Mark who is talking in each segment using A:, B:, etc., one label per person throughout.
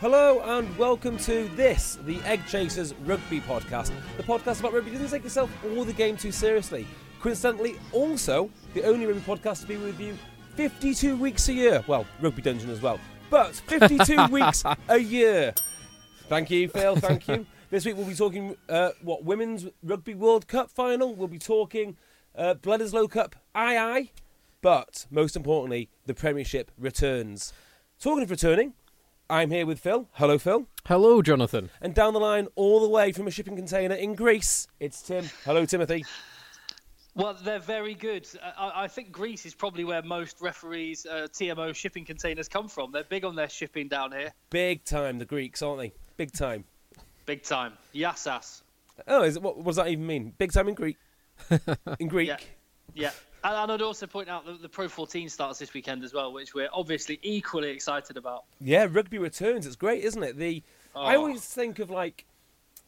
A: Hello and welcome to this, the Egg Chasers Rugby Podcast, the podcast about rugby. Doesn't take yourself or the game too seriously. Coincidentally, also the only rugby podcast to be with you 52 weeks a year. Well, Rugby Dungeon as well, but 52 weeks a year. Thank you, Phil. Thank you. This week we'll be talking uh, what Women's Rugby World Cup final. We'll be talking uh, Bledisloe Cup, aye aye, but most importantly, the Premiership returns. Talking of returning, I'm here with Phil. Hello, Phil.
B: Hello, Jonathan.
A: And down the line, all the way from a shipping container in Greece, it's Tim. Hello, Timothy.
C: Well, they're very good. I, I think Greece is probably where most referees' uh, TMO shipping containers come from. They're big on their shipping down here.
A: Big time, the Greeks, aren't they? Big time.
C: Big time. Yassas.
A: Oh, is it, what, what does that even mean? Big time in Greek? in Greek?
C: Yeah. Yeah. And, and I'd also point out that the Pro 14 starts this weekend as well, which we're obviously equally excited about.
A: Yeah, rugby returns. It's great, isn't it? The I
C: Oh.
A: always think of like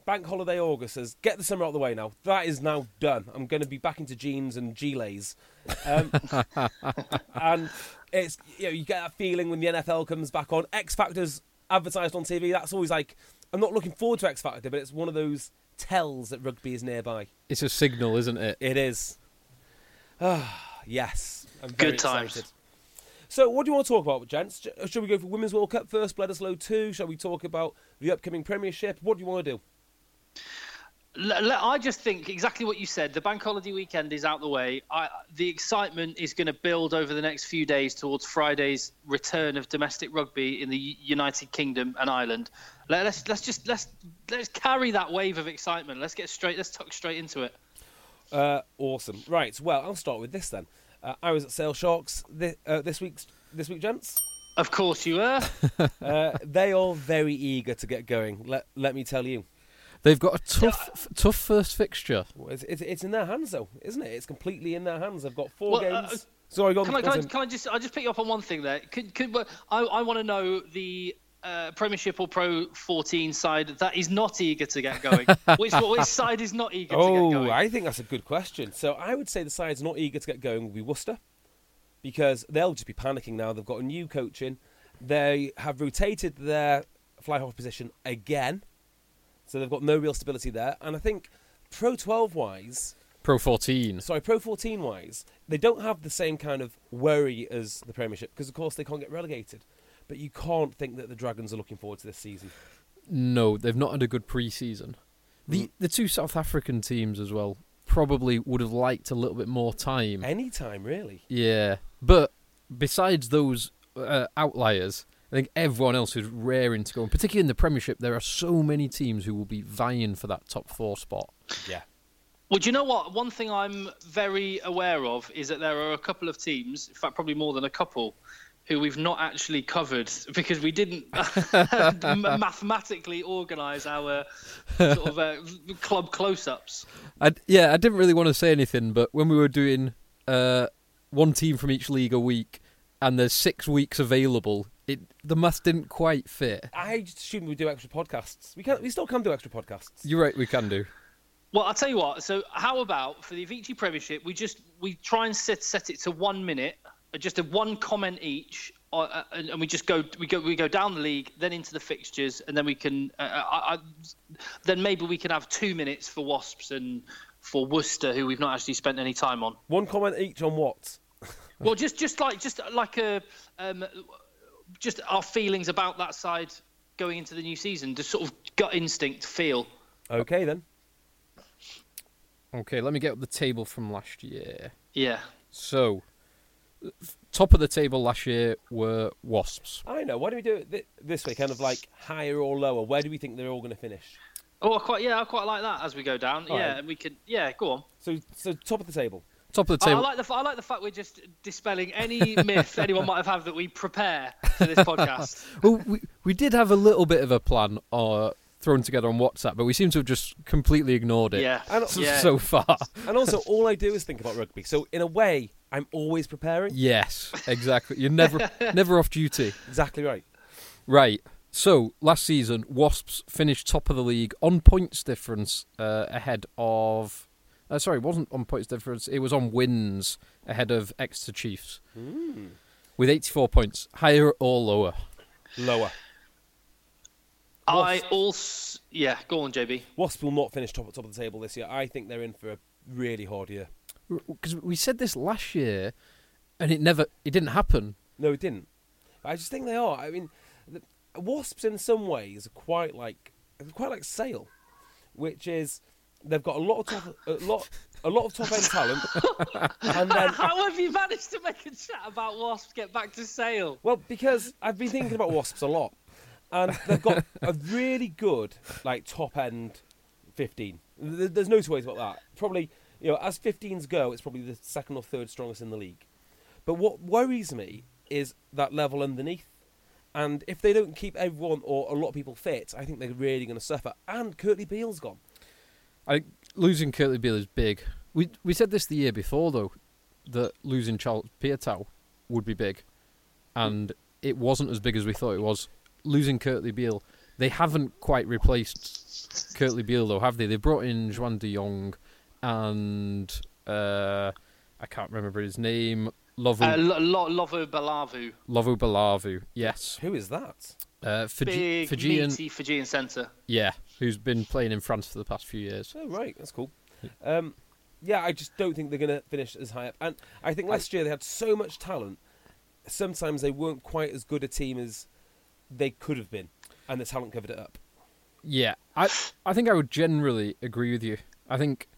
A: bank holiday August as get the summer out of the way now. That is now done. I'm going to be back into jeans and gilets. Um, and it's you know you get that feeling when the NFL comes back on. X Factor's advertised on TV. That's always like I'm not looking forward to X Factor, but it's one of those tells that rugby is nearby.
B: It's a signal, isn't it?
A: It is. Ah, yes.
C: Good times.
A: excited. So, what do you want to talk about, gents? Should we go for Women's World Cup first, Bledisloe 2? Shall we talk about the upcoming Premiership? What do you want to do?
C: I just think exactly what you said. The bank holiday weekend is out the way. I, the excitement is going to build over the next few days towards Friday's return of domestic rugby in the United Kingdom and Ireland. Let, us let's just let's let's carry that wave of excitement. Let's get straight. Let's tuck straight into it.
A: Uh, awesome. Right. Well, I'll start with this then. Uh, I was at Sale Sharks this, uh, this week's this week, gents.
C: Of course you were.
A: Uh, they are very eager to get going. Let let me tell you.
B: They've got a tough, f- tough first fixture.
A: It's, it's, it's in their hands, though, isn't it? It's completely in their hands. They've got four
C: Well, uh,
A: games. Sorry, go on.
C: Can I, can, I, can I just I just pick you up on one thing there? Could, could I, I want to know the uh, Premiership or Pro 14 side that is not eager to get going. which which side is not eager to get
A: Oh,
C: going?
A: I think that's a good question. So I would say the side's not eager to get going will be Worcester because they'll just be panicking now. They've got a new coach in. They have rotated their fly half position again, so they've got no real stability there. And I think Pro 12 wise,
B: Pro 14.
A: sorry, Pro 14 wise, they don't have the same kind of worry as the Premiership because, of course, they can't get relegated. But you can't think that the Dragons are looking forward to this season.
B: No, they've not had a good pre-season. The the two South African teams as well probably would have liked a little bit more time.
A: Any time, really.
B: Yeah, but besides those uh, outliers, I think everyone else is raring to go. And particularly in the Premiership, there are so many teams who will be vying for that top four spot.
A: Yeah.
C: Well, do you know what? One thing I'm very aware of is that there are a couple of teams, in fact, probably more than a couple, who we've not actually covered because we didn't m- mathematically organise our sort of uh, club close-ups.
B: I, yeah, I didn't really want to say anything, but when we were doing uh, one team from each league a week, and there's six weeks available, it the math didn't quite fit.
A: I just assumed we'd do extra podcasts. We can We still can do extra podcasts.
B: You're right, we can do.
C: Well, I'll tell you what. So, how about for the Avicii Premiership, we just we try and set set it to one minute, just a one comment each uh, and, and we just go we go we go down the league, then into the fixtures, and then we can uh, I, I, then maybe we can have two minutes for Wasps and for Worcester, who we've not actually spent any time on.
A: One comment each on what?
C: Well, just just like just like a um, just our feelings about that side going into the new season, just sort of gut instinct feel.
A: Okay then.
B: Okay, let me get up the table from last year.
C: Yeah.
B: So, f- top of the table last year were Wasps.
A: I know. Why do we do it this way? Kind of like higher or lower? Where do we think they're all going to finish?
C: Oh, I quite yeah, I quite like that as we go down.
A: All
C: yeah,
A: right.
C: and we could yeah, go on.
A: So, so top of the table.
B: Top of the
C: I, I like the I like the fact we're just dispelling any myth anyone might have had that we prepare for this podcast.
B: well, we we did have a little bit of a plan uh, thrown together on WhatsApp, but we seem to have just completely ignored it.
C: Yeah,
A: And-
B: So,
C: yeah.
B: so far.
A: And also, all I do is think about rugby. So, in a way, I'm always preparing.
B: Yes, exactly. You're never never off duty.
A: Exactly right.
B: Right. So last season, Wasps finished top of the league on points difference uh, ahead of. Uh, sorry, it wasn't on points difference. It was on wins ahead of Exeter Chiefs with 84 points. Higher or lower?
A: Lower.
C: I also yeah, go on, JB.
A: Wasps will not finish top top of the table this year. I think they're in for a really hard year.
B: Because we said this last year, and it never, it didn't happen.
A: No, it didn't. I just think they are. I mean, the, Wasps in some ways are quite like quite like Sale, which is they've got a lot of top, a lot a lot of top end talent, and then
C: How have you managed to make a chat about Wasps get back to sale?
A: well because I've been thinking about Wasps a lot, and they've got a really good like top end fifteen. There's no two ways about that. Probably you know as 15s go, it's probably the second or third strongest in the league. But what worries me is that level underneath. And if they don't keep everyone or a lot of people fit, I think they're really going to suffer. And Kurtley Beale's gone.
B: I losing Kurtley Beale is big. We we said this the year before though, that losing Charles Piutau would be big, and it wasn't as big as we thought it was. Losing Kurtley Beale, they haven't quite replaced Kurtley Beale though, have they? They brought in Juan de Jongh, and uh, I can't remember his name. Lovo
C: Uh, Lo- Lo- Lovo Balavu,
B: Lovo Balavu, yes.
A: Who is that?
B: Uh, Fiji-
C: big
B: Fijian,
C: meaty Fijian centre.
B: yeah, who's been playing in France for the past few years.
A: Oh, right. That's cool. Um, yeah, I just don't think they're going to finish as high up. And I think last year they had so much talent. Sometimes they weren't quite as good a team as they could have been. And the talent covered it up.
B: Yeah, I I think I would generally agree with you. I think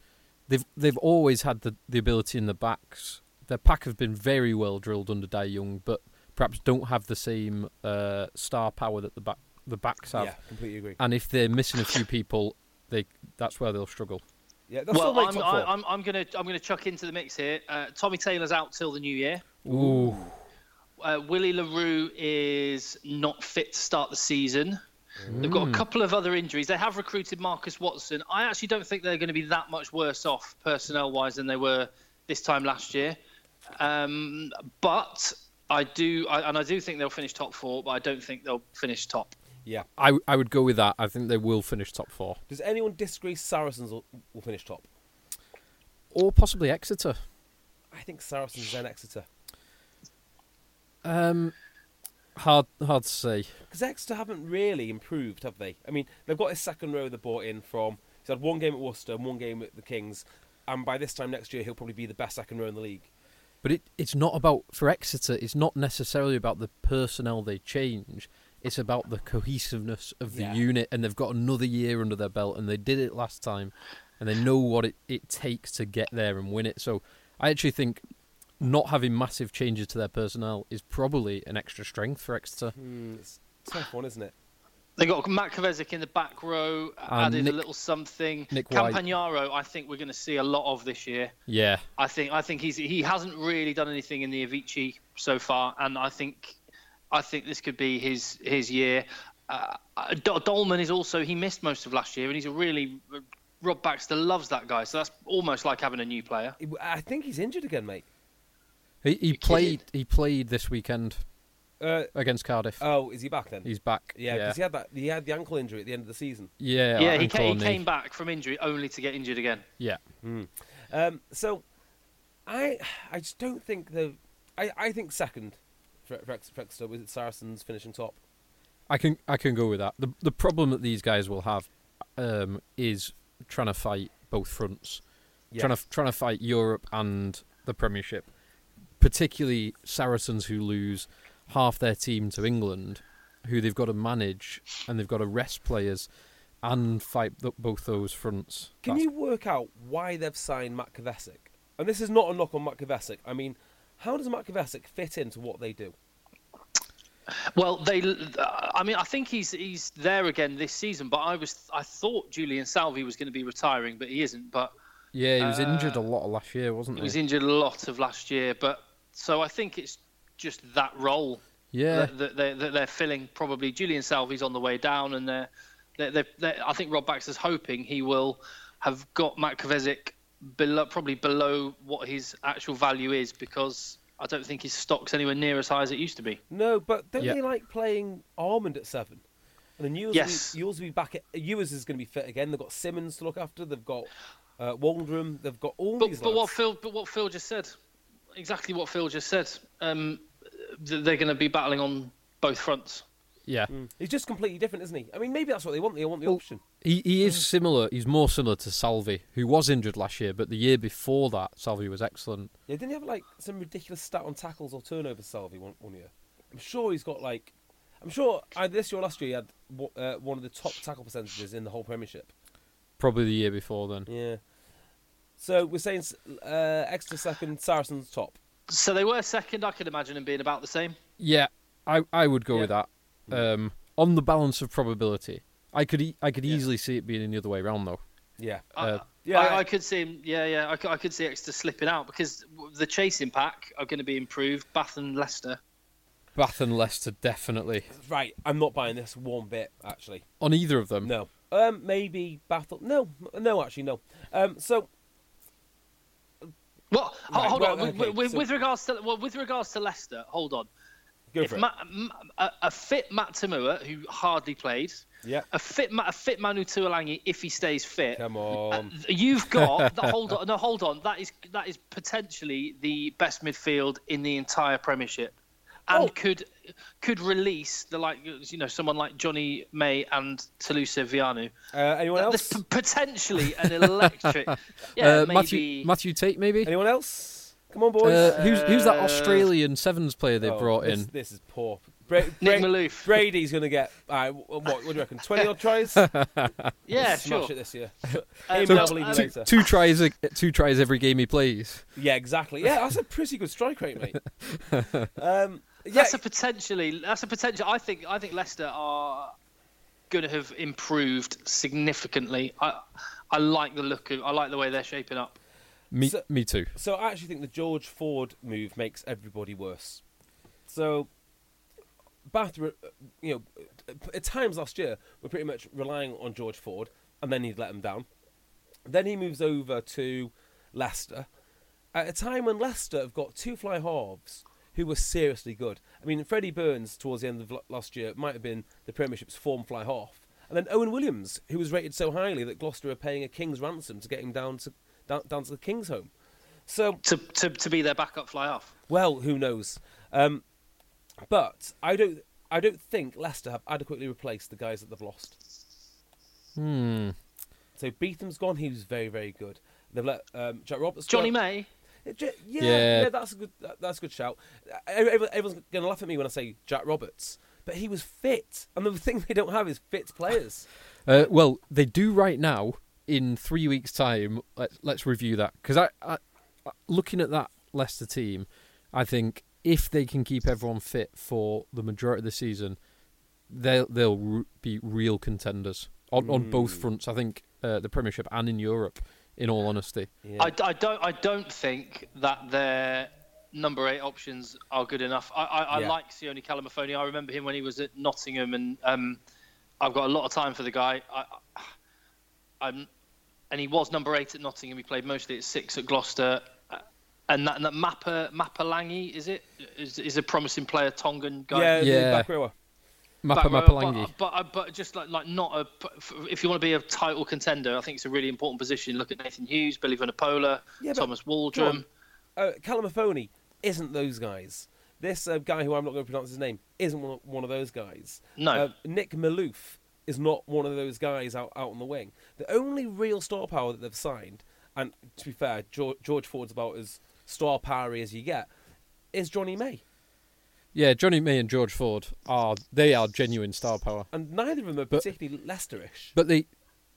B: they've they've always had the, the ability in the backs. Their pack have been very well drilled under Dai Young, but perhaps don't have the same uh, star power that the back the backs have.
A: Yeah, completely agree.
B: And if they're missing a few people, they that's where they'll struggle.
A: Yeah, that's
C: Well, I'm. I, I'm, I'm gonna I'm gonna chuck into the mix here. Uh, Tommy Taylor's out till the new year.
B: Ooh,
C: Uh, Willie Le Roux is not fit to start the season. They've got a couple of other injuries. They have recruited Marcus Watson. I actually don't think they're going to be that much worse off personnel wise than they were this time last year. Um, but I do, I, and I do think they'll finish top four, but I don't think they'll finish top.
A: yeah.
B: I I would go with that. I think they will finish top four,
A: Does anyone disagree Saracens will, will finish top?
B: or possibly Exeter.
A: I think Saracens then Exeter.
B: Um, hard hard to say.
A: Because Exeter haven't really improved, have they? I mean, they've got a second row they bought in from. He's had one game at Worcester and one game at the Kings. And by this time next year, he'll probably be the best second row in the league.
B: But it, it's not about for Exeter. It's not necessarily about the personnel they change. It's about the cohesiveness of the
A: Yeah.
B: unit, and they've got another year under their belt, and they did it last time, and they know what it, it takes to get there and win it. So I actually think not having massive changes to their personnel is probably an extra strength for Exeter.
A: Hmm, it's a tough one, isn't it?
C: They got Matt Kvesic in the back row,
B: And
C: added
B: Nick-
C: a little something.
B: Nick White.
C: Campagnaro, I think we're going to see a lot of this year.
B: Yeah,
C: I think I think he's he hasn't really done anything in the Avicii so far, and I think I think this could be his his year. Uh, Dolman is also he missed most of last year, and he's a really Rob Baxter loves that guy, so that's almost like having a new player.
A: I think he's injured again, mate.
B: He, he played.
C: kidding?
B: He played this weekend
A: Uh,
B: against Cardiff.
A: oh, is he back then?
B: He's back.
A: yeah,
B: yeah,
A: because he had that. He had the ankle injury at the end of the season.
B: yeah.
C: Yeah, he,
B: ankle
C: came, he came back from injury only to get injured again.
B: Yeah,
A: Um, so, I I just don't think the. I, I think second for, for, Ex- for Exeter with Saracens finishing top.
B: I can I can go with that. The the problem that these guys will have um, is trying to fight both fronts,
A: Yeah.
B: trying to trying to fight Europe and the Premiership, particularly Saracens who lose half their team to England, who they've got to manage and they've got to rest players and fight th- both those fronts.
A: Can
B: That's-
A: you work out why they've signed Matt Kvesic? And this is not a knock on Matt Kvesic. I mean, how does Matt Kvesic fit into what they do?
C: Well, they. I mean, I think he's he's there again this season. But I was I thought Julian Salvi was going to be retiring, but he isn't. But
B: Yeah, he was
C: Uh,
B: injured a lot last year, wasn't
C: he
B: he?
C: was injured a lot of last year. But so I think it's just that role
B: yeah,
C: that, that, they're, that they're filling. Probably Julian Salvi's on the way down, and they're, they're, they're, they're, I think Rob Baxter's hoping he will have got Matt Kvesic below, probably below what his actual value is because I don't think his stock's anywhere near as high as it used to be.
A: No, but don't
B: Yeah.
A: they like playing Armand at seven? And then Ewers,
C: Yes.
A: will, be, Ewers will be back. At, Ewers is going to be fit again. They've got Simmonds to look after. They've got uh, Waldrom. They've got all
C: But,
A: these.
C: but what. Phil, but what Phil just said, exactly what Phil just said. Um, they're going to be battling on both fronts.
B: yeah.
A: He's just completely different, isn't he? I mean, maybe that's what they want. They want the
B: Well,
A: option.
B: He he is similar. He's more similar to Salvi, who was injured last year, but the year before that, Salvi was excellent.
A: Yeah, didn't he have like some ridiculous stat on tackles or turnovers, Salvi, one, one year? I'm sure he's got like. I'm sure either this year or last year he had uh, one of the top tackle percentages in the whole Premiership.
B: Probably the year before then.
A: Yeah. So we're saying uh, Exeter second, Saracens top.
C: So they were second. I could imagine them being about the same.
B: Yeah, I I would go
A: Yeah.
B: with that. Um, on the balance of probability, I could e- I could easily see it being the other way around though.
A: Yeah.
B: Uh,
A: Yeah,
C: I,
A: I-
C: I could see him. Yeah, yeah. I, could- I could see Exeter slipping out because the chasing pack are going to be improved. Bath and Leicester.
B: Bath and Leicester definitely
A: Right, I'm not buying this one bit actually.
B: on either of them.
A: No. Um, maybe Bath. No, no, actually, no. Um, so
C: Well,
A: Right,
C: hold
A: well,
C: on. With-
A: okay,
C: with,
A: so-
C: with regards to well, with regards to Leicester, hold on.
A: go
C: if. Ma- a, a fit Matt Toomua, who hardly played,
A: yeah.
C: a fit Ma- a fit Manu Tuilagi if he stays fit.
A: Come
C: uh,
A: on.
C: You've got that, hold on. No, hold on. That is that is potentially the best midfield in the entire Premiership, and
A: Oh.
C: could could release the like you know someone like Johnny May and Telusa Veainu.
A: Uh, anyone
C: There's
A: else?
C: p- potentially an electric. Yeah,
B: uh,
C: maybe.
B: Matthew Matthew Tait maybe.
A: Anyone else? Come on, boys.
B: Uh, who's who's that
C: Uh,
B: Australian sevens player they
A: Oh,
B: brought
A: this,
B: in?
A: This is poor. Bra-
C: Nick
A: Bra-
C: Malouf.
A: Brady's going to get. Uh, what, what do you reckon? 20 odd tries?
C: Yeah,
A: Smash
C: sure.
A: it this year. Aim
C: so,
A: double
C: uh,
B: two,
A: later.
B: two tries a, two tries every game he plays.
A: Yeah, exactly. Yeah, that's a pretty good strike rate, mate. um, yeah,
C: That's a potentially. That's a potential. I think. I think Leicester are going to have improved significantly. I, I like the look of. I like the way they're shaping up.
B: Me
A: So-
B: me too.
A: So I actually think the George Ford move makes everybody worse. So Bath, you know, at times last year we're pretty much relying on George Ford, and then he'd let him down. Then he moves over to Leicester at a time when Leicester have got two fly halves who were seriously good. I mean, Freddie Burns towards the end of last year might have been the Premiership's form fly half, and then Owen Williams, who was rated so highly that Gloucester are paying a king's ransom to get him down to down, down to the king's home. So
C: To, to, to be their backup fly off.
A: well, who knows? Um, but I don't. I don't think Leicester have adequately replaced the guys that they've lost.
B: Hmm.
A: So Betham's gone. He was very, very good. They've let um, Jack Roberts.
C: Johnny
A: go.
C: May.
A: Yeah, yeah,
B: Yeah.
A: that's a good. That, that's a good shout. Everyone's going to laugh at me when I say Jack Roberts, but he was fit, and the thing they don't have is fit players.
B: Uh, well, they do right now. In three weeks' time, let's let's review that because I, I, looking at that Leicester team, I think if they can keep everyone fit for the majority of the season, they'll they'll be real contenders on, on both
A: Mm.
B: fronts. I think uh, the Premiership and in Europe. In all honesty,
A: Yeah.
C: I, I don't. I don't think that their number eight options are good enough. I, I, I
A: Yeah.
C: like Sione Kalamafoni. I remember him when he was at Nottingham, and um, I've got a lot of time for the guy. I, I'm, and he was number eight at Nottingham. He played mostly at six at Gloucester. Uh, And that, and that Mappa Mapalangi is it is, is a promising player, Tongan guy.
A: yeah, the
B: Yeah.
A: Back.
B: Mappa
C: But- but-
B: Mapalangi.
C: But, but, but just like like not a. If you want to be a title contender, I think it's a really important position. Look at Nathan Hughes, Billy Vunipola,
A: Yeah,
C: Thomas
A: Go on.
C: Waldrom.
A: uh, Kalamafoni isn't those guys. This uh, guy who I'm not going to pronounce his name isn't one of, one of those guys.
C: No.
A: Uh, Nick Malouf is not one of those guys out, out on the wing. The only real star power that they've signed, and to be fair, George, George Ford's about as star powery as you get, is Johnny May.
B: Yeah, Johnny May and George Ford are they are genuine star power.
A: And neither of them are
B: But-
A: particularly Leicesterish.
B: But they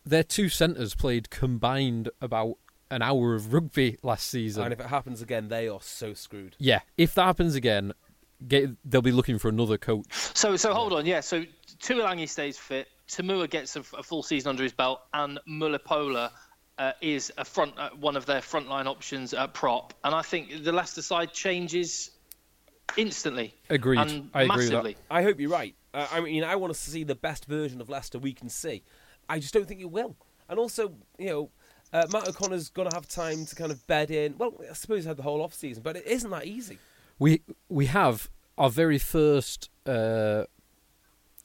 B: their two centres played combined about an hour of rugby last season.
A: and if it happens again, they are so screwed.
B: yeah, if that happens again, get, they'll be looking for another coach.
C: So, so hold on, yeah. So Tuilagi stays fit. Toomua gets a, a full season under his belt, and Mulipola uh, is a front uh, one of their frontline options at prop. And I think the Leicester side changes instantly.
B: Agreed.
C: And
B: I agree with that.
A: I hope you're right. Uh, I mean, I want us to see the best version of Leicester we can see. I just don't think it will. And also, you know, uh, Matt O'Connor's going to have time to kind of bed in. Well, I suppose he had the whole off season, but it isn't that easy.
B: We we have our very first uh,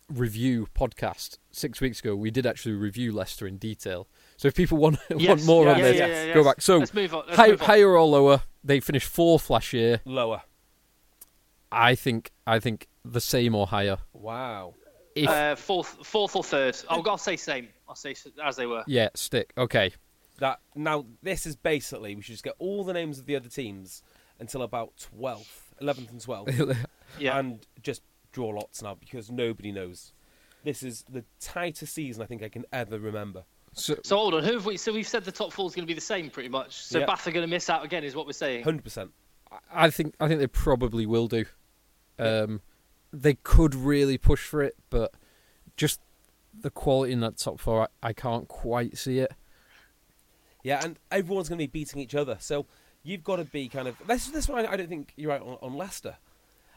B: review podcast six weeks ago. We did actually review Leicester in detail. So if people want want more
A: yeah,
B: on
A: yeah,
B: this,
A: yeah,
C: yeah,
B: go
C: yes.
B: back. So
C: Let's move on. Let's
B: high,
C: move on.
B: higher or lower? They finished fourth last year.
A: Lower.
B: I think I think the same or higher.
A: Wow.
B: If
C: Uh, fourth, fourth or third. I'll, I'll say same. I'll say as they were.
B: yeah, stick. Okay.
A: That now this is basically we should just get all the names of the other teams until about twelfth, eleventh, and twelfth,
C: Yeah.
A: and just draw lots now because nobody knows. This is the tightest season I think I can ever remember.
B: So
C: so hold on. Who have we? So we've said the top four is going to be the same, pretty much. So
A: Yeah.
C: Bath are going to miss out again, is what we're saying.
A: Hundred percent.
B: I think I think they probably will do. Um, they could really push for it, but just the quality in that top four, I, I can't quite see it.
A: Yeah, and everyone's going to be beating each other. So you've got to be kind of. This, this is why I don't think you're right on, on Leicester.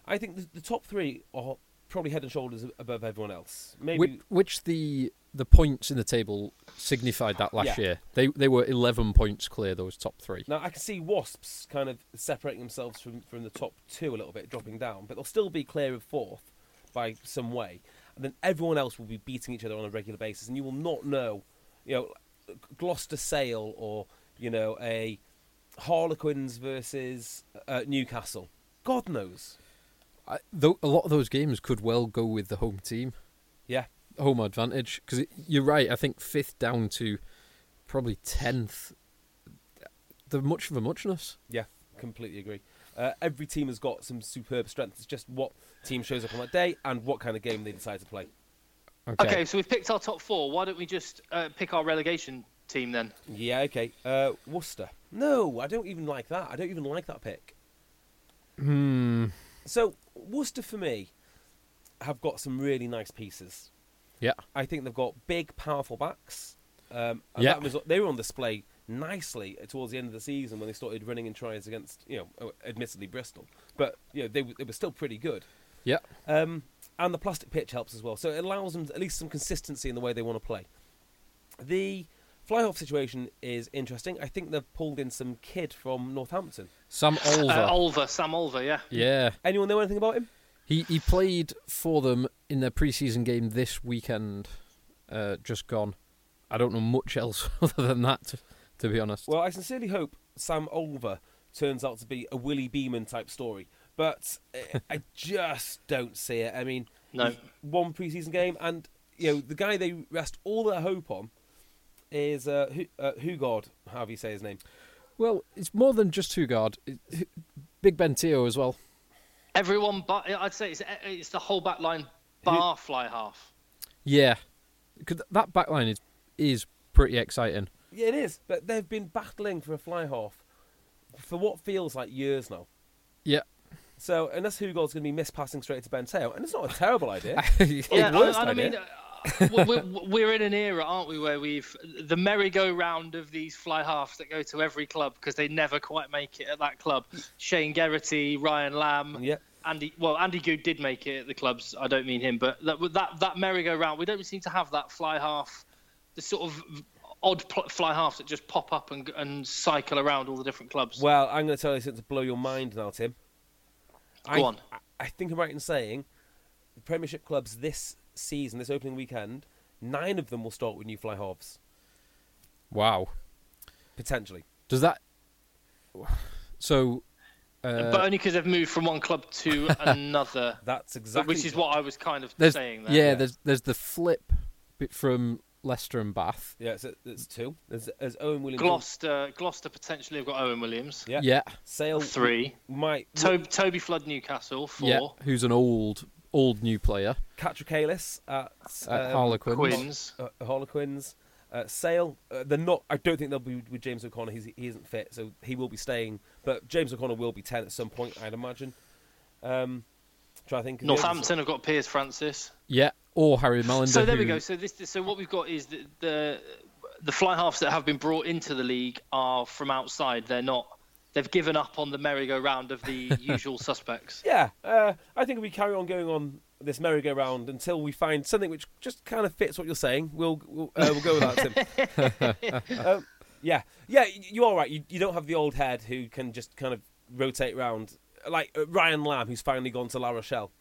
A: I think the, the top three are probably head and shoulders above everyone else. Maybe
B: Which, which the the points in the table signified that last
A: Yeah.
B: year. They they were eleven points clear. Those top three.
A: now I can see Wasps kind of separating themselves from from the top two a little bit, dropping down, but they'll still be clear of fourth by some way. And then everyone else will be beating each other on a regular basis, and you will not know, you know, Gloucester Sale or you know a Harlequins versus uh, Newcastle. God knows.
B: I, though a lot of those games could well go with the home team,
A: Yeah.
B: Home advantage. Because you're right. I think fifth down to probably tenth. They're much of a muchness.
A: Yeah, completely agree. Uh, every team has got some superb strengths. It's just what team shows up on that day and what kind of game they decide to play.
B: Okay.
C: Okay, so we've picked our top four. Why don't we just uh, pick our relegation team then?
A: Yeah, okay. Uh, Worcester. No, I don't even like that. I don't even like that pick.
B: Hmm.
A: So Worcester for me have got some really nice pieces.
B: Yeah.
A: I think they've got big, powerful backs. Um, and
B: Yeah.
A: that was, they were on display nicely towards the end of the season when they started running in tries against, you know, oh, admittedly Bristol, but you know they were- they were still pretty good.
B: Yeah.
A: Um, and the plastic pitch helps as well, so it allows them at least some consistency in the way they want to play. The fly half situation is interesting. I think they've pulled in some kid from Northampton.
B: Sam Olver.
C: Uh, Olver, Sam Olver, yeah.
B: yeah.
A: Anyone know anything about him?
B: He he played for them in their preseason game this weekend, uh, just gone. I don't know much else other than that, to, to be honest.
A: Well, I sincerely hope Sam Olver turns out to be a Willie Beeman type story, but uh, I just don't see it. I mean,
C: No.
A: he's one preseason game, and you know the guy they rest all their hope on is uh, Hu- uh, Hougaard, however you say his name.
B: Well, it's more than just Hougaard. It, Big Ben Te'o as well.
C: Everyone, but I'd say it's, it's the whole back line bar fly half.
B: Yeah, Cause that backline is is pretty exciting.
A: Yeah, it is, but they've been battling for a fly half for what feels like years now.
B: Yeah.
A: So unless Hougaard's going to be mispassing straight to Ben Te'o, and it's not a terrible idea.
C: Yeah,
A: the worst
C: I, I
A: idea.
C: mean, uh, we're, we're in an era, aren't we, where we've the merry-go-round of these fly halves that go to every club because they never quite make it at that club. Shane Geraghty, Ryan Lamb,
A: Yeah.
C: Andy. Well, Andy Goode did make it at the clubs. I don't mean him, but that that, that merry-go-round, we don't seem to have that fly half, the sort of odd pl- fly halves that just pop up and and cycle around all the different clubs.
A: Well, I'm going to tell you something to blow your mind now, Tim. I,
C: Go on.
A: I- I think I'm right in saying the Premiership clubs this season, this opening weekend, nine of them will start with new fly halves,
B: wow.
A: potentially.
B: Does that? So, Uh,
C: but only because they've moved from one club to another,
A: That's exactly
C: which is what I was kind of
B: there's
C: saying there.
B: yeah, there's there's the flip bit from Leicester and Bath.
A: Yeah, it's, it's two. There's, there's Owen Williams.
C: Gloucester, Gloucester potentially have got Owen Williams.
A: Yeah.
B: Yeah,
A: Sale
C: Three.
A: might.
C: To- Toby Flood, Newcastle. Four.
B: yeah, who's an old old new player
A: Catrakilis at
B: at
A: um,
B: Harlequins.
C: Quins.
A: uh, Harlequins. Uh, Sale, uh, they're not. I don't think they'll be with James O'Connor. He's, he isn't fit, so he will be staying. But James O'Connor will be ten at some point, I'd imagine. Um, try to think. of the others.
C: Northampton have got Piers Francis.
B: Yeah, or Harry Mallinder.
C: So there we go. So this, so what we've got is the, the the fly halves that have been brought into the league are from outside. They're not. They've given up on the merry-go-round of the usual suspects.
A: Yeah, uh, I think if we carry on going on this merry-go-round until we find something which just kind of fits what you're saying, we'll we'll, uh, we'll go with that, Tim. um, yeah, yeah, you're right. You, you don't have the old head who can just kind of rotate round, like uh, Ryan Lamb, who's finally gone to La Rochelle.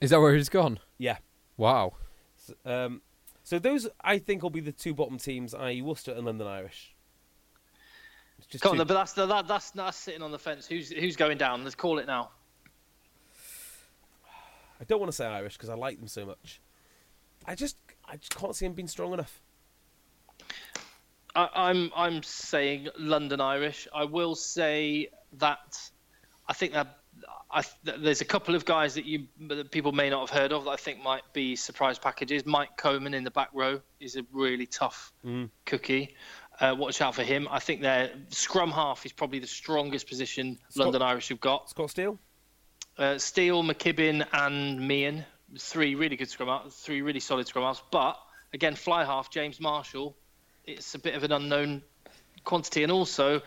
B: Is that where he's gone?
A: Yeah.
B: Wow.
A: S- Um, so those, I think, will be the two bottom teams, i.e., Worcester and London Irish. It's just
C: Come on,
A: two-
C: but that's that, that's that's sitting on the fence. Who's who's going down? Let's call it now.
A: I don't want to say Irish because I like them so much. I just, I just can't see them being strong enough.
C: I, I'm I'm saying London Irish. I will say that I think that I, there's a couple of guys that you that people may not have heard of that I think might be surprise packages. Mike Coleman in the back row is a really tough cookie. Uh, watch out for him. I think their scrum half is probably the strongest position
A: Scott-
C: London Irish have got.
A: Scott Steele.
C: Uh, Steele, McKibbin, and Meehan. Three really good scrum halves, three really solid scrum halves. But again, fly half, James Marshall, it's a bit of an unknown quantity. And also,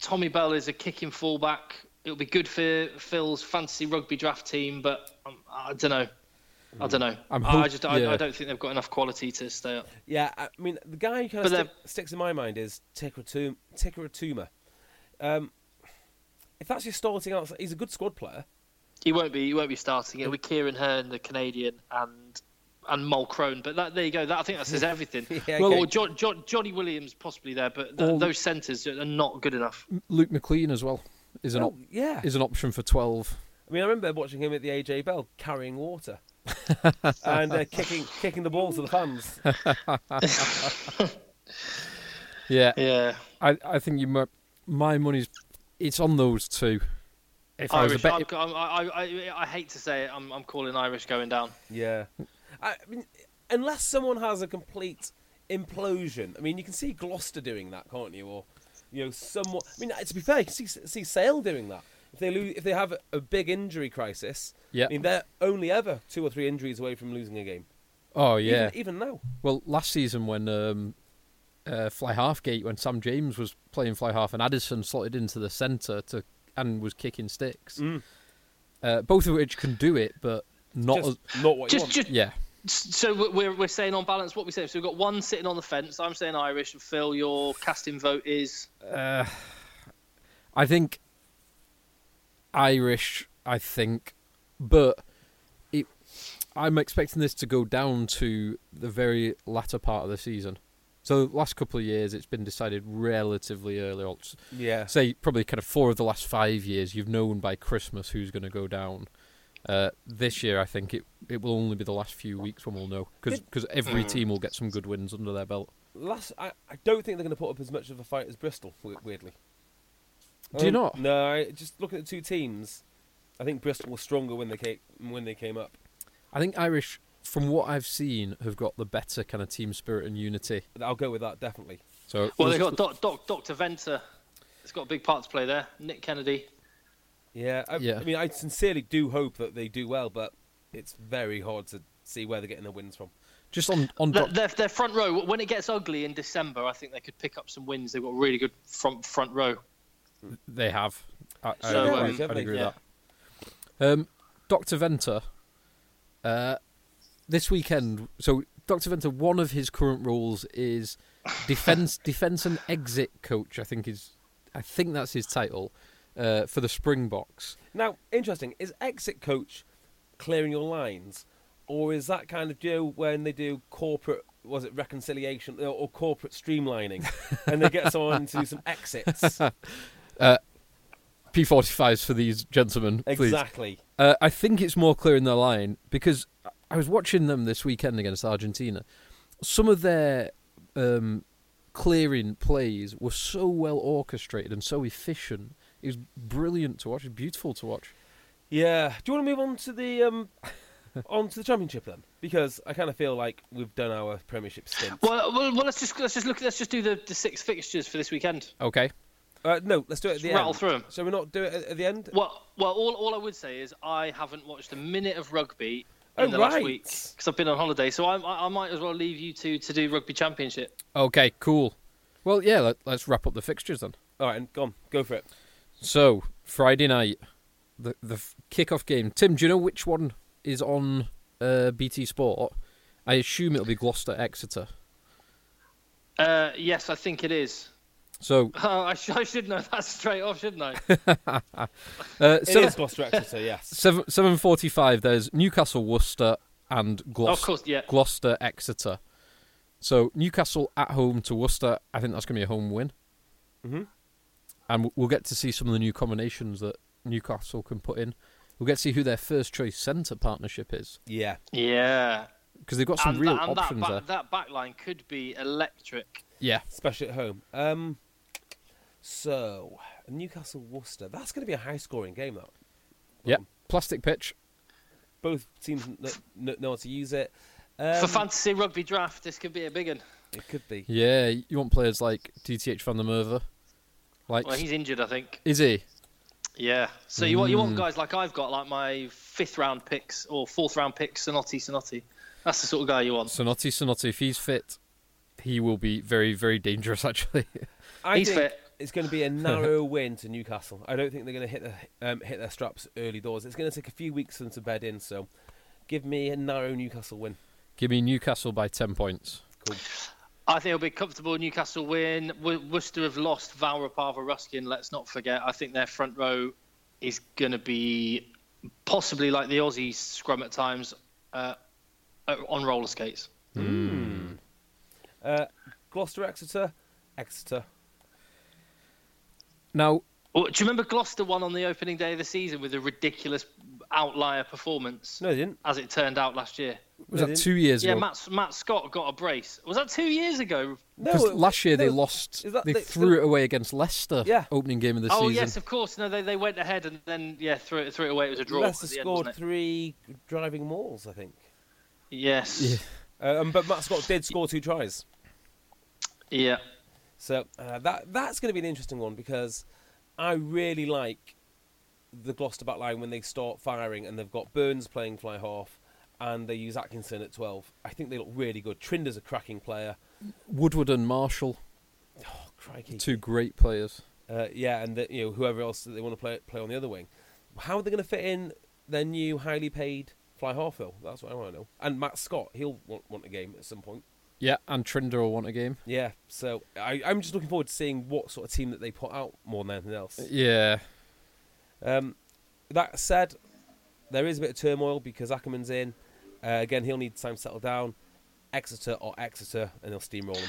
C: Tommy Bell is a kicking fullback. It'll be good for Phil's fantasy rugby draft team, but um, I don't know. I don't know.
B: I'm
C: I just I,
B: yeah.
C: I don't think they've got enough quality to stay up.
A: Yeah, I mean the guy who kind of
C: they're-
A: sticks in my mind is Tikaratum- Tikaratuma. Um, if that's your starting out, he's a good squad player.
C: He won't be. He won't be starting. It'll be Ciaran Hearn, the Canadian, and and Mulchrone. But that, there you go. That I think that says everything.
A: Yeah,
C: well,
A: okay.
C: or John, John, Johnny Williams possibly there, but th- those centres are not good enough.
B: Luke McLean as well is an
A: Oh,
B: op-
A: yeah.
B: is an option for twelve.
A: I mean, I remember watching him at the AJ Bell carrying water and uh, kicking kicking the ball to the fans.
B: Yeah,
C: Yeah.
B: I I think you mu- my money's it's on those two. If I was a
C: Irish.
B: bet,
C: I'm, I'm, I, I, I hate to say it. I'm, I'm calling Irish going down.
A: Yeah, I mean, unless someone has a complete implosion. I mean, you can see Gloucester doing that, can't you? Or you know, somewhat. I mean, to be fair, you can see see Sale doing that. If they lose, if they have a, a big injury crisis,
B: Yeah.
A: I mean, they're only ever two or three injuries away from losing a game.
B: oh yeah.
A: even, even now.
B: Well, last season when um, uh, fly half gate, when Sam James was playing fly half and Addison slotted into the centre to and was kicking sticks,
A: Mm.
B: uh, both of which can do it, but not
A: Just
B: as
A: not what you
C: Just,
A: want.
C: just
B: yeah.
C: so we're- we're we're saying on balance what we say. So we've got one sitting on the fence. I'm saying Irish, and Phil, your casting vote is
B: Uh, I think Irish. I think, but it. I'm expecting this to go down to the very latter part of the season. So the last couple of years, it's been decided relatively early. on.
A: yeah,
B: say probably kind of four of the last five years you've known by Christmas who's going to go down. Uh, this year, I think it it will only be the last few weeks when we'll know
A: Did-
B: because every team will get some good wins under their belt.
A: last I, I don't think they're going to put up as much of a fight as Bristol. Weirdly,
B: Do you
A: Um,
B: not?
A: No, I, just looking at the two teams, I think Bristol was stronger when they came when they came up.
B: I think Irish, from what I've seen, have got the better kind of team spirit and unity.
A: I'll go with that definitely.
B: So
C: well.
B: we'll-
C: They've got Doc, Doc, Dr. Venter. It's got a big part to play there. Nick Kennedy.
A: Yeah, I,
B: Yeah.
A: I mean, I sincerely do hope that they do well, but it's very hard to see where they're getting their wins from.
B: just on on
C: Their,
B: Doc-
C: their, their front row. When it gets ugly in December, I think they could pick up some wins. They've got a really good front front row.
B: they have. I, I
C: So,
B: I'd,
C: um,
B: I'd agree
C: yeah.
B: with that. Um, Doctor Venter. Uh, this weekend, so Doctor Venter, one of his current roles is defense defense and exit coach. I think is, I think that's his title uh, for the Springboks.
A: Now, interesting is exit coach clearing your lines, or is that kind of know when they do corporate was it reconciliation or, or corporate streamlining, and they get someone to do some exits?
B: P45s for these gentlemen, please.
A: Exactly.
B: Uh, I think it's more clear in their line because I was watching them this weekend against Argentina. Some of their um, clearing plays were so well orchestrated and so efficient. It was brilliant to watch. It was beautiful to watch.
A: Yeah. Do you want to move on to the um, on to the championship then? Because I kind of feel like we've done our Premiership stint.
C: Well, well, well, let's just let's just look. Let's just do the, the six fixtures for this weekend.
B: Okay.
A: Uh, no, let's do it at the
C: Just rattle through them.
A: So we're not do it at, at the end.
C: Well, well, all, all I would say is I haven't watched a minute of rugby in
A: Oh,
C: the last
A: right.
C: week because I've been on holiday. So I, I, I might as well leave you two to do rugby championship.
B: Okay, cool. Well, yeah, let, let's wrap up the fixtures then.
A: All right, and go on, go for it.
B: So, Friday night, the the kickoff game. Tim, do you know which one is on uh, BT Sport? I assume it'll be Gloucester Exeter.
C: Uh, yes, I think it is.
B: So,
C: Oh, I, sh- I should know that straight off, shouldn't I?
B: uh,
A: It
B: seven,
A: is Gloucester Exeter, yes.
B: seven seven forty five. There's Newcastle Worcester and Glos-
C: of course, yeah.
B: Gloucester Exeter. So Newcastle at home to Worcester. I think that's going to be a home win,
A: hmm
B: and we'll get to see some of the new combinations that Newcastle can put in. We'll get to see who their first choice centre partnership is
A: Yeah.
C: Yeah.
B: because they've got some
C: and
B: real
C: that, and
B: options
C: that,
B: there.
C: back, that back line could be electric.
B: Yeah,
A: Especially at home. Um, so Newcastle Worcester. That's going to be a high scoring game, though.
B: yeah. Plastic pitch.
A: Both teams kn- kn- know how to use it. Um,
C: For fantasy rugby draft, this could be a big one.
A: it could be.
B: Yeah, you want players like DTH van der Merwe. Like,
C: Well, he's injured, I think.
B: is he?
C: Yeah. So you want you want guys like I've got, like my fifth round picks or fourth round picks, Sinoti, Sinoti. That's the sort of guy you want.
B: Sinoti, Sinoti. If he's fit, he will be very, very dangerous. Actually,
A: I
C: He's
A: think
C: fit.
A: It's going to be a narrow win to Newcastle. I don't think they're going to hit the um, hit their straps early doors. It's going to take a few weeks for them to bed in. So, give me a narrow Newcastle win.
B: give me Newcastle by ten points.
A: Cool.
C: I think it'll be a comfortable Newcastle win. Wo- Worcester have lost Val Rapava Ruskin. Let's not forget. I think their front row is going to be possibly like the Aussie scrum at times uh, uh, on roller skates.
A: Uh, Gloucester Exeter, Exeter.
B: Now,
C: Oh, do you remember Gloucester won on the opening day of the season with a ridiculous outlier performance,
A: No, they didn't.
C: as it turned out last year?
B: was
A: They
B: that two years
C: Yeah,
B: ago?
C: Yeah, Matt, Matt Scott got a brace. Was that two years ago?
A: No, it-
B: last year they lost.
A: that-
B: they
A: they-
B: threw it away against Leicester.
A: Yeah.
B: Opening game of the
C: oh
B: season.
C: Oh yes, of course. No, they, they went ahead and then yeah threw it threw it away. It was a draw.
A: Leicester
C: at the end,
A: scored
C: wasn't it?
A: three driving mauls, I think.
C: Yes.
B: Yeah.
A: Um, but Matt Scott did score two tries.
C: Yeah.
A: So uh, that that's going to be an interesting one because I really like the Gloucester back line when they start firing and they've got Burns playing fly half and they use Atkinson at 12. I think they look really good. Trinder's a cracking player.
B: Woodward and Marshall,
A: Oh, crikey.
B: two great players.
A: Uh, yeah, and the, you know whoever else that they want to play play on the other wing. How are they going to fit in their new highly paid fly half though? That's what I want to know. And Matt Scott, he'll want, want a game at some point.
B: Yeah, and Trinder will want a game.
A: Yeah, so I, I'm just looking forward to seeing what sort of team that they put out more than anything else.
B: Yeah.
A: Um, that said, there is a bit of turmoil because Ackermann's in. Uh, again, he'll need time to settle down. Exeter or Exeter, and they'll steamroll them.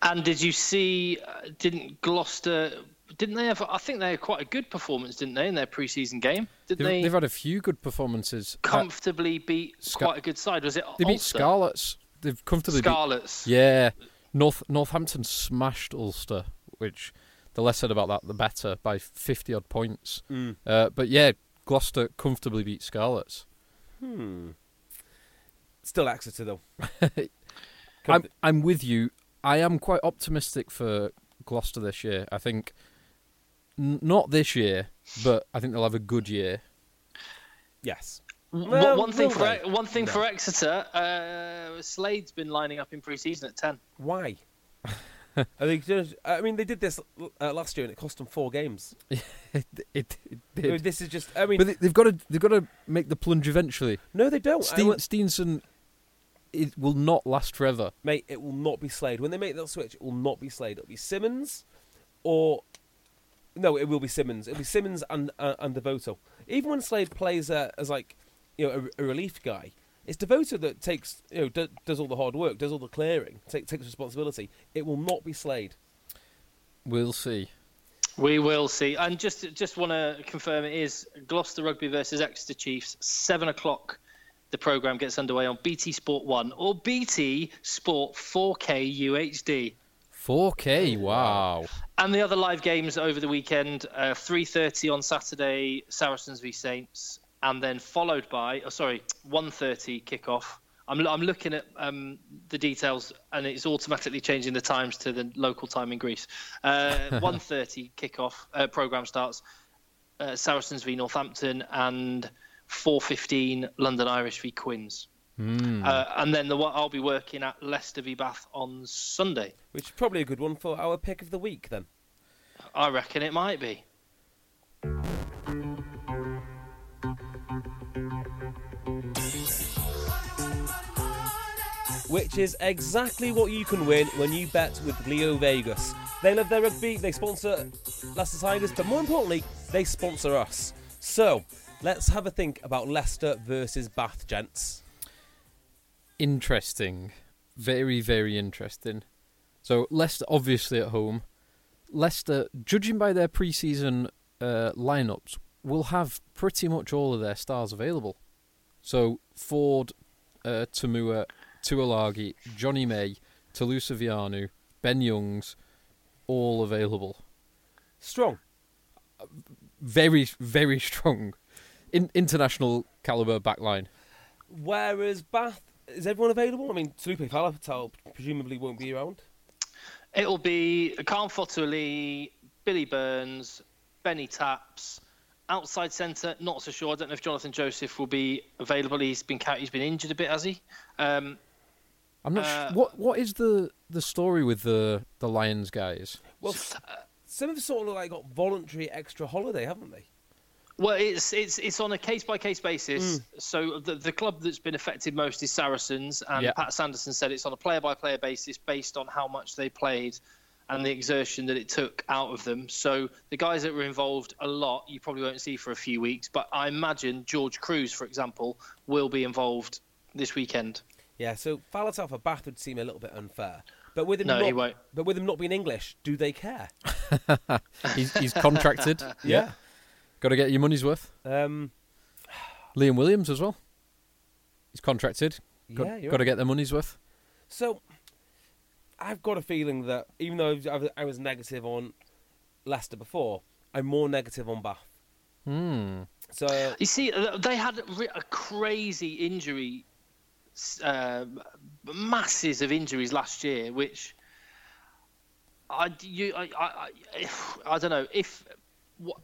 C: And did you see? Uh, didn't Gloucester? Didn't they have? I think they had quite a good performance, didn't they, in their pre-season game? Did
B: They've,
C: they
B: they've had a few good performances.
C: Comfortably beat
B: Scar-
C: quite a good side? Was it?
B: they beat Scarlets. They've comfortably beat
C: Scarlets.
B: Yeah, North Northampton smashed Ulster, which the less said about that, the better by fifty odd points.
A: Mm.
B: Uh, but yeah, Gloucester comfortably beat Scarlets.
A: Hmm. Still Exeter though.
B: I'm I'm with you. I am quite optimistic for Gloucester this year. I think n- not this year, but I think they'll have a good year.
A: yes.
C: W-
A: Well,
C: one thing
A: will
C: for one thing
A: No.
C: for Exeter, uh, Slade's been lining up in pre-season at ten.
A: Why? Are they just, I mean, they did this uh, last year, and it cost them four games.
B: it, it, it
A: I mean, This is just. I mean,
B: But they, they've got to they've got to make the plunge eventually.
A: no, they don't. I
B: Steen,
A: went-
B: Steenson, it will not last forever.
A: mate, it will not be Slade. When they make that switch, it will not be Slade. It'll be Simmonds, or no, it will be Simmonds. It'll be Simmonds and uh, and Devoto. Even when Slade plays uh, as like you know a, a relief guy, it's Devoto that takes you know do, does all the hard work, does all the clearing, take, takes responsibility. It will not be Slade.
B: We'll see.
C: We will see. And just just want to confirm it is Gloucester Rugby versus Exeter Chiefs, 7 o'clock. The programme gets underway on BT Sport 1 or BT Sport 4K UHD.
B: 4K, wow.
C: And the other live games over the weekend, uh, 3.30 on Saturday, Saracens v Saints, and then followed by, oh, sorry, 1.30 kickoff. I'm, I'm looking at um, the details, and it's automatically changing the times to the local time in Greece. Uh, 1.30 kickoff uh, program starts. Uh, Saracens v Northampton and 4.15 London Irish v Quins. Uh, and then the I'll be working at Leicester v Bath on Sunday.
A: Which is probably a good one for our pick of the week then.
C: I reckon it might be.
A: Which is exactly what you can win when you bet with LeoVegas. They love their rugby, they sponsor Leicester Tigers, but more importantly, they sponsor us. So, let's have a think about Leicester versus Bath, gents.
B: Interesting. Very, very interesting. So, Leicester obviously at home. Leicester, judging by their pre season uh, lineups, will have pretty much all of their stars available. So, Ford, uh, Toomua, Tuilagi, Johnny May, Telusa Veainu, Ben Youngs, all available.
A: Strong.
B: Very, very strong. In- international caliber backline.
A: Whereas Bath, is everyone available? I mean, Taulupe Faletau presumably won't be around.
C: It'll be Kahn Fotuali'i, Billy Burns, Benny Taps. Outside centre, not so sure. I don't know if Jonathan Joseph will be available. He's been he's been injured a bit, has he? Um,
B: I'm not
C: Uh,
B: sure. What what is the the story with the the Lions guys?
A: Well, some of them sort of like got voluntary extra holiday, haven't they?
C: well, it's it's it's on a case by case basis. So the the club that's been affected most is Saracens, and
B: Yeah.
C: Pat Sanderson said it's on a player by player basis based on how much they played and the exertion that it took out of them. So the guys that were involved a lot, you probably won't see for a few weeks. But I imagine George Kruis, for example, will be involved this weekend.
A: Yeah, so Faletau for Bath would seem a little bit unfair. But with him
C: No,
A: not,
C: he won't.
A: But with him not being English, do they care?
B: He's he's contracted. Yeah. Got to get your money's worth.
A: Um,
B: Liam Williams as well. He's contracted. Got,
A: yeah, you're
B: got to
A: right.
B: get their money's worth.
A: So, I've got a feeling that even though I was- I was negative on Leicester before, I'm more negative on Bath.
B: Hmm.
A: So,
C: You see, uh, they had a crazy injury, uh, masses of injuries last year, which I, you, I, I, I, I don't know if what,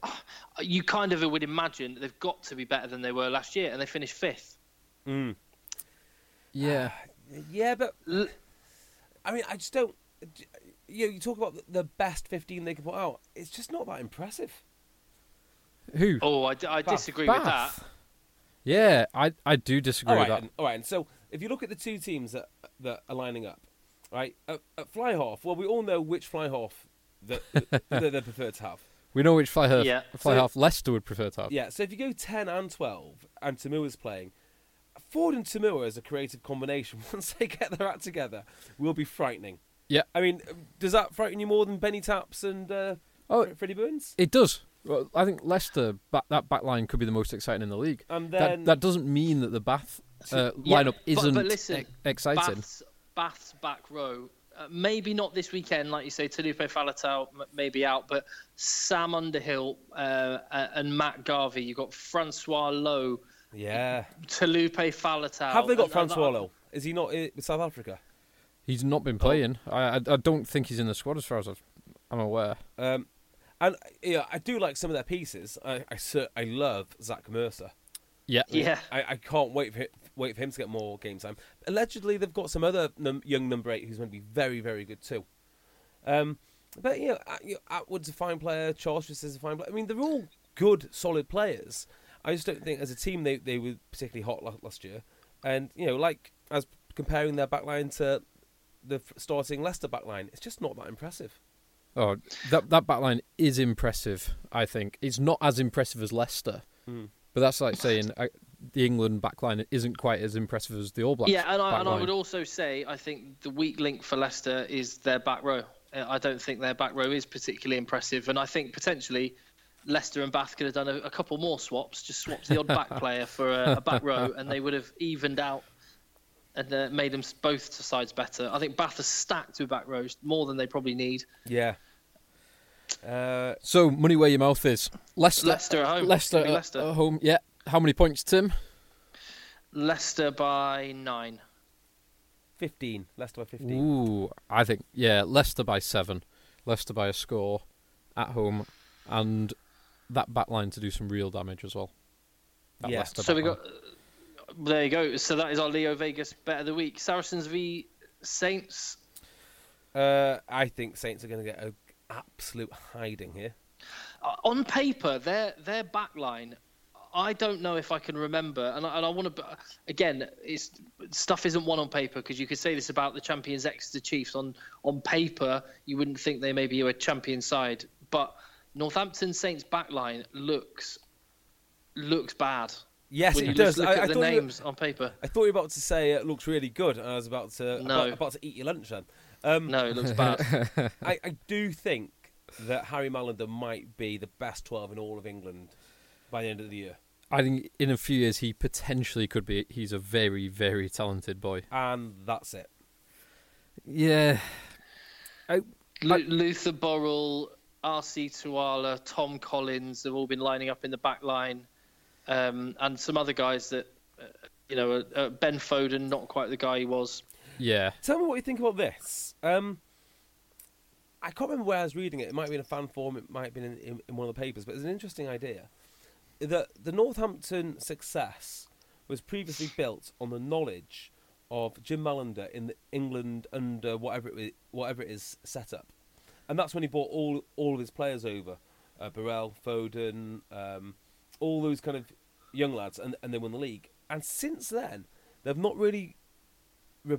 C: you kind of would imagine they've got to be better than they were last year, and they finished fifth.
B: Yeah.
A: yeah, but I mean, I just don't. You know, you talk about the- the best 15 they could put out. It's just not that impressive.
B: Who?
C: Oh, I, d- I disagree with that.
B: Yeah, I I do disagree
A: All
B: with
A: right,
B: that.
A: and, all right. And so, if you look at the two teams that that are lining up, right at, at fly half, well, we all know which fly half that, that they prefer to have.
B: We know which fly half,
C: Yeah.
B: fly
A: So-
B: half Leicester would prefer to have.
A: Yeah, so if you go 10 and 12 and Toomua's playing, Ford and Toomua as a creative combination, once they get their act together, will be frightening.
B: Yeah.
A: I mean, does that frighten you more than Benny Taps and uh,
B: Oh,
A: Freddie Burns?
B: It does. Well, I think Leicester back, that back line could be the most exciting in the league.
A: And
B: that
A: then
B: that doesn't mean that the Bath uh, lineup
C: but-
B: isn't
C: but listen,
B: e- exciting.
C: Bath's, Bath's back row, uh, maybe not this weekend, like you say, Taulupe Faletau m- may be out, but Sam Underhill uh, uh, and Matt Garvey. You've got Francois Louw,
A: yeah.
C: Taulupe Faletau.
A: Have they got
C: and- and-
A: Francois Louw? Is he not i- with South Africa?
B: He's not been playing. I, I I don't think he's in the squad as far as I've, I'm aware.
A: Um, and yeah, I do like some of their pieces. I I, I love Zach Mercer.
B: Yeah.
C: Yeah.
A: I, I can't wait for him, wait for him to get more game time. Allegedly, they've got some other num- young number eight who's going to be very, very good too. Um, but you know, At- you know, Attwood's a fine player. Charles is a fine player. I mean, they're all good, solid players. I just don't think as a team they they were particularly hot last year. And you know, like as comparing their backline to the starting Leicester backline, it's just not that impressive.
B: Oh, that that backline is impressive. I think it's not as impressive as Leicester,
A: Mm.
B: But that's like saying uh, the England backline isn't quite as impressive as the All Blacks.
C: Yeah, and I, and I would also say I think the weak link for Leicester is their back row. Uh, I don't think their back row is particularly impressive, and I think potentially Leicester and Bath could have done a, a couple more swaps, just swapped the odd back player for a, a, back row, and they would have evened out and uh, made them both sides better. I think Bath are stacked with back rows more than they probably need.
A: Yeah. Uh,
B: so money where your mouth is. Leicester,
C: Leicester at home.
B: Leicester,
C: at, Leicester
B: at home. Yeah. How many points, Tim?
C: Leicester by nine.
A: 15. Leicester by 15.
B: Ooh, I think, yeah, Leicester by seven. Leicester by a score at home. And that back line to do some real damage as well.
A: That yeah. Leicester
C: so we got. There you go. So that is our LeoVegas bet of the week. Saracens v Saints.
A: Uh, I think Saints are going to get an absolute hiding here.
C: Uh, on paper, their their back line I don't know if I can remember, and I, and I want to. Again, it's stuff isn't one on paper because you could say this about the champions Exeter Chiefs. On on paper, you wouldn't think they may be a champion side, but Northampton Saints backline looks looks bad.
A: Yes, it does.
C: Look
A: I,
C: at
A: I
C: the names
A: were,
C: on paper.
A: I thought you were about to say it looks really good, and I was about to
C: no.
A: about, about to eat your lunch then. Um,
C: no, it looks bad.
A: I, I do think that Harry Mallinder might be the best twelve in all of England by the end of the year.
B: I think in a few years he potentially could be. He's a very, very talented boy,
A: and that's it.
B: Yeah,
C: I, L- Luther Burrell, RC Tuala, Tom Collins have all been lining up in the back line, um, and some other guys that, uh, you know, uh, uh, Ben Foden, not quite the guy he was.
B: Yeah.
A: Tell me what you think about this. Um, I can't remember where I was reading it. It might have been a fan form. It might have been in, in, in one of the papers. But it's an interesting idea that the Northampton success was previously built on the knowledge of Jim Mallinder in England under whatever it, whatever it is set up, and that's when he brought all all of his players over, uh, Burrell, Foden, um, all those kind of young lads, and and they won the league. And since then, they've not really. Re-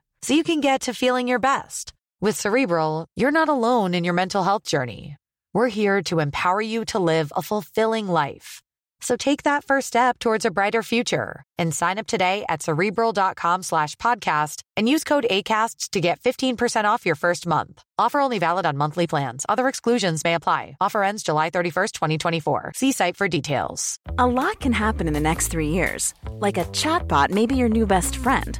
D: so you can get to feeling your best. With Cerebral, you're not alone in your mental health journey. We're here to empower you to live a fulfilling life. So take that first step towards a brighter future and sign up today at cerebral.com slash podcast and use code ACasts to get 15% off your first month. Offer only valid on monthly plans. Other exclusions may apply. Offer ends July 31st, 2024. See site for details.
E: A lot can happen in the next three years. Like a chatbot may be your new best friend.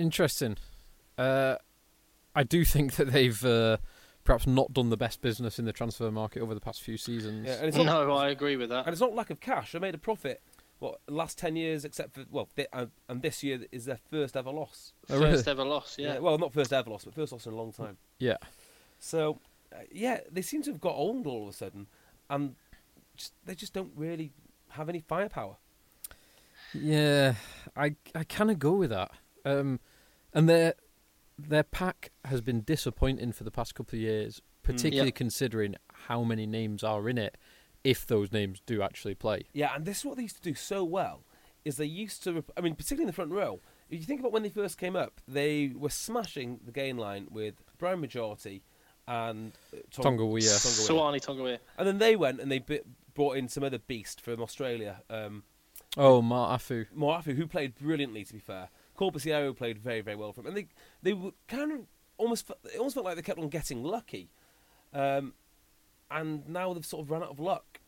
B: Interesting. Uh, I do think that they've uh, perhaps not done the best business in the transfer market over the past few seasons.
A: Yeah,
C: not, no, I agree with that.
A: And it's not lack of cash. They made a profit. What last ten years, except for well, they, and, and, this year is their first ever loss.
C: First oh, really? ever loss, yeah.
A: yeah. Well, not first ever loss, but first loss in a long time.
B: Yeah.
A: So, uh, yeah, they seem to have got owned all of a sudden, and just, they just don't really have any firepower.
B: Yeah, I I kind of go with that. Um, and they're their pack has been disappointing for the past couple of years, particularly mm, yep. considering how many names are in it. If those names do actually play,
A: yeah, and this is what they used to do so well. Is they used to, I mean, particularly in the front row. If you think about when they first came up, they were smashing the gain line with Brian Mujati and
B: uh, Tong- Tonga
C: Soani Tonga
A: And then they went and they brought in some other beast from Australia. Um,
B: oh, Ma'afu.
A: Ma'afu, who played brilliantly, to be fair. Corbisiero played very, very well for him, and they they were kind of almost it almost felt like they kept on getting lucky, um, and now they've sort of run out of luck.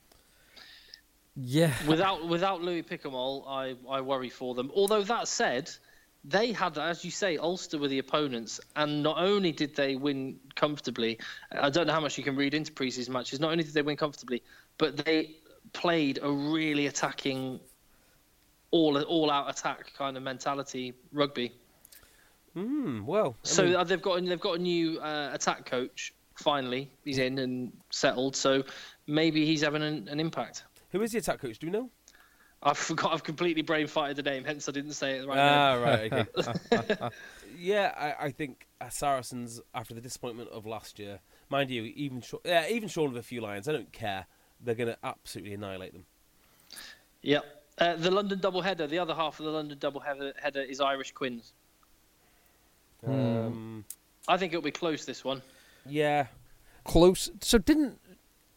B: Yeah.
C: Without without Louis Picamoles, I I worry for them. Although that said, they had, as you say, Ulster were the opponents, and not only did they win comfortably, I don't know how much you can read into preseason matches. Not only did they win comfortably, but they played a really attacking, all all out attack kind of mentality rugby.
A: Hmm. Well,
C: So
A: mean,
C: uh, they've got they've got a new uh, attack coach. Finally, he's in and settled. So maybe he's having an, an impact.
A: who is the attack coach? Do we know?
C: I forgot. I've completely brain farted the name, hence I didn't say it right.
A: Ah, right. Okay. yeah, I, I think uh, Saracens after the disappointment of last year, mind you, even yeah, even short of a few lines, I don't care. They're going to absolutely annihilate them.
C: Yep. Uh, the London double header, the other half of the London double header, header is Irish Quins.
A: Um,
C: I think it'll be close this one.
A: yeah,
B: Close. So didn't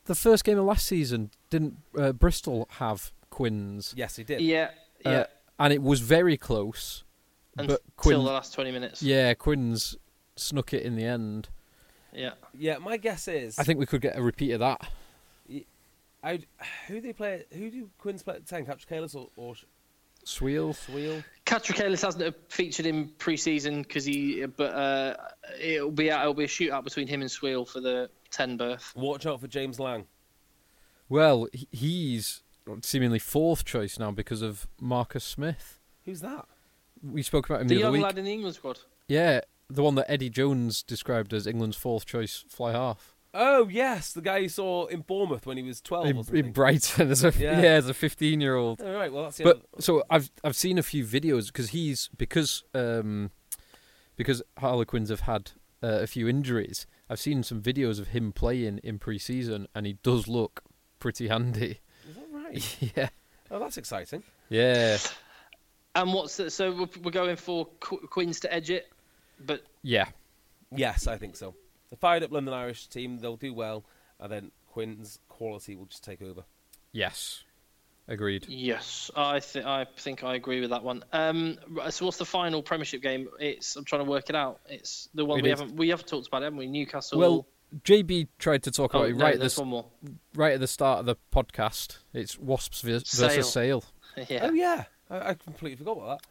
B: the first game of last season didn't uh, Bristol have Quins?
A: yes, he did.
C: Yeah,
B: Uh,
C: yeah.
B: and it was very close.
C: Until
B: Quinn,
C: the last twenty minutes.
B: yeah, Quins snuck it in the end.
C: Yeah.
A: Yeah, my guess is
B: I think we could get a repeat of that.
A: I'd, who do they play? Who do Quins play at ten? Catrakilis or, or
B: Swiel.
A: Swiel?
C: Catrakilis hasn't featured in pre-season because he, but uh, it'll be it'll be a shootout between him and Swiel for the ten berth.
A: Watch out for James Lang.
B: Well, he's seemingly fourth choice now because of Marcus Smith.
A: Who's that?
B: We spoke about him
C: The
B: the, other
C: young
B: week.
C: lad in the England squad.
B: Yeah, the one that Eddie Jones described as England's fourth choice fly half.
A: Oh yes, the guy you saw in Bournemouth when he was twelve.
B: In,
A: or something.
B: in Brighton as a
A: Yeah.
B: yeah. as a fifteen year old.
A: All right, well that's the
B: But
A: other-
B: so I've I've seen a few videos because he's because um because Harlequins have had uh, a few injuries. I've seen some videos of him playing in pre-season, and he does look pretty handy.
A: Is that right?
B: yeah,
A: Oh, that's exciting.
B: yeah,
C: And what's the, so we're, we're going for Qu- Quins to edge it, but
B: yeah.
A: Yes, I think so. The fired up London Irish team, they'll do well, and then Quinn's quality will just take over.
B: Yes, agreed.
C: yes, I think I think I agree with that one. Um, so what's the final Premiership game? It's I'm trying to work it out. It's the one
B: It
C: we haven't we haven't talked about, haven't we? Newcastle.
B: Well, JB tried to talk
C: oh,
B: about it
C: no,
B: right at the
C: one more.
B: right at the start of the podcast. It's Wasps versus Sale
C: yeah.
A: Oh yeah, I, I completely forgot about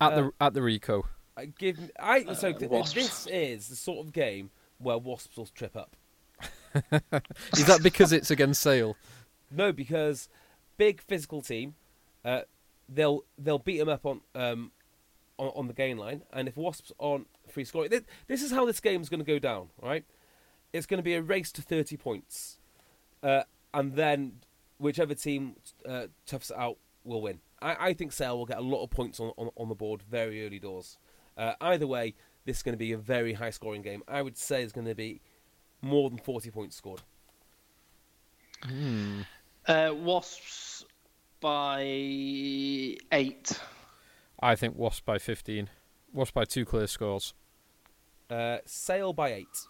A: that.
B: at
A: Uh,
B: the at the
A: Ricoh. I give I so th- this is the sort of game where Wasps will trip up.
B: Is that because it's against Sale?
A: No, because big physical team, uh, they'll they'll beat them up on um on, on the gain line, and if Wasps on free scoring, this, this is how this game's going to go down. Right, it's going to be a race to thirty points, uh, and then whichever team uh, toughs it out will win. I, I think Sale will get a lot of points on on, on the board very early doors. Uh, either way, this is going to be a very high scoring game. I would say it's going to be more than forty points scored.
C: Uh, Wasps by eight.
B: I think Wasps by fifteen. Wasps by two clear scores.
A: Uh, Sale by eight.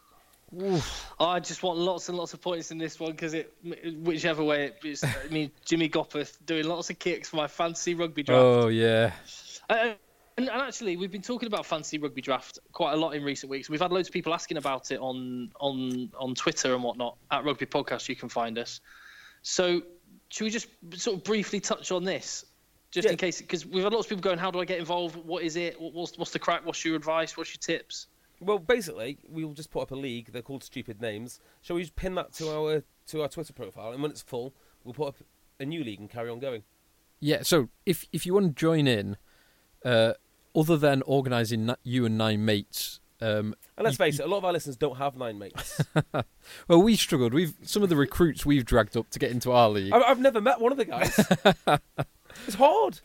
C: I just want lots and lots of points in this one because it, whichever way it is. I mean, Jimmy Gopperth doing lots of kicks for my fantasy rugby draft.
B: Oh yeah,
C: Uh, and, and actually, we've been talking about fantasy rugby draft quite a lot in recent weeks. We've had loads of people asking about it on on on Twitter and whatnot. At Rugby Podcast, you can find us. So, should we just sort of briefly touch on this, just
A: Yeah.
C: in case? Because we've had lots of people going, "How do I get involved? What is it? What's what's the crack? What's your advice? What's your tips?"
A: Well, basically, we'll just put up a league. They're called Stupid Names. Shall we just pin that to our to our Twitter profile, and when it's full, we'll put up a new league and carry on going.
B: yeah. So if if you want to join in, uh, other than organising n- you and nine mates, um,
A: And let's
B: You-
A: face it, a lot of our listeners don't have nine mates.
B: well, we struggled. We've some of the recruits we've dragged up to get into our league.
A: I've, I've never met one of the guys. it's hard.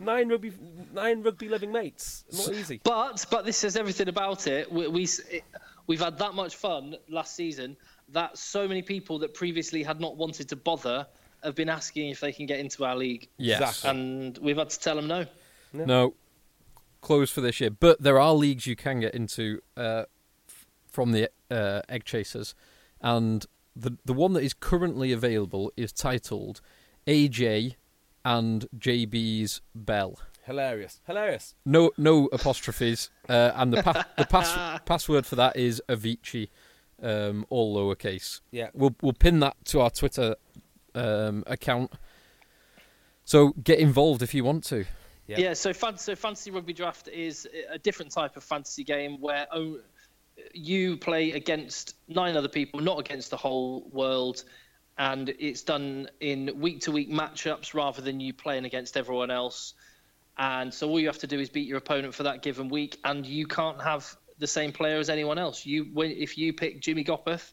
A: Nine rugby, nine rugby living mates. Not easy.
C: But but this says everything about it. We, we it, we've had that much fun last season that so many people that previously had not wanted to bother have been asking if they can get into our league,
B: Yes.
A: Exactly.
C: and we've had to tell them no.
B: No, closed for this year. But there are leagues you can get into uh, f- from the uh, Egg Chasers, and the the one that is currently available is titled AJ and JB's Bell.
A: Hilarious, hilarious.
B: No no apostrophes, uh, and the pa- the pass- password for that is Avicii, um, all lowercase.
A: Yeah.
B: We'll we'll pin that to our Twitter um, account. So get involved if you want to.
A: Yeah.
C: Yeah, so, fan- so fantasy rugby draft is a different type of fantasy game where o- you play against nine other people, not against the whole world, and it's done in week to week matchups rather than you playing against everyone else. And so all you have to do is beat your opponent for that given week, and you can't have the same player as anyone else. You, if you pick Jimmy Gopperth,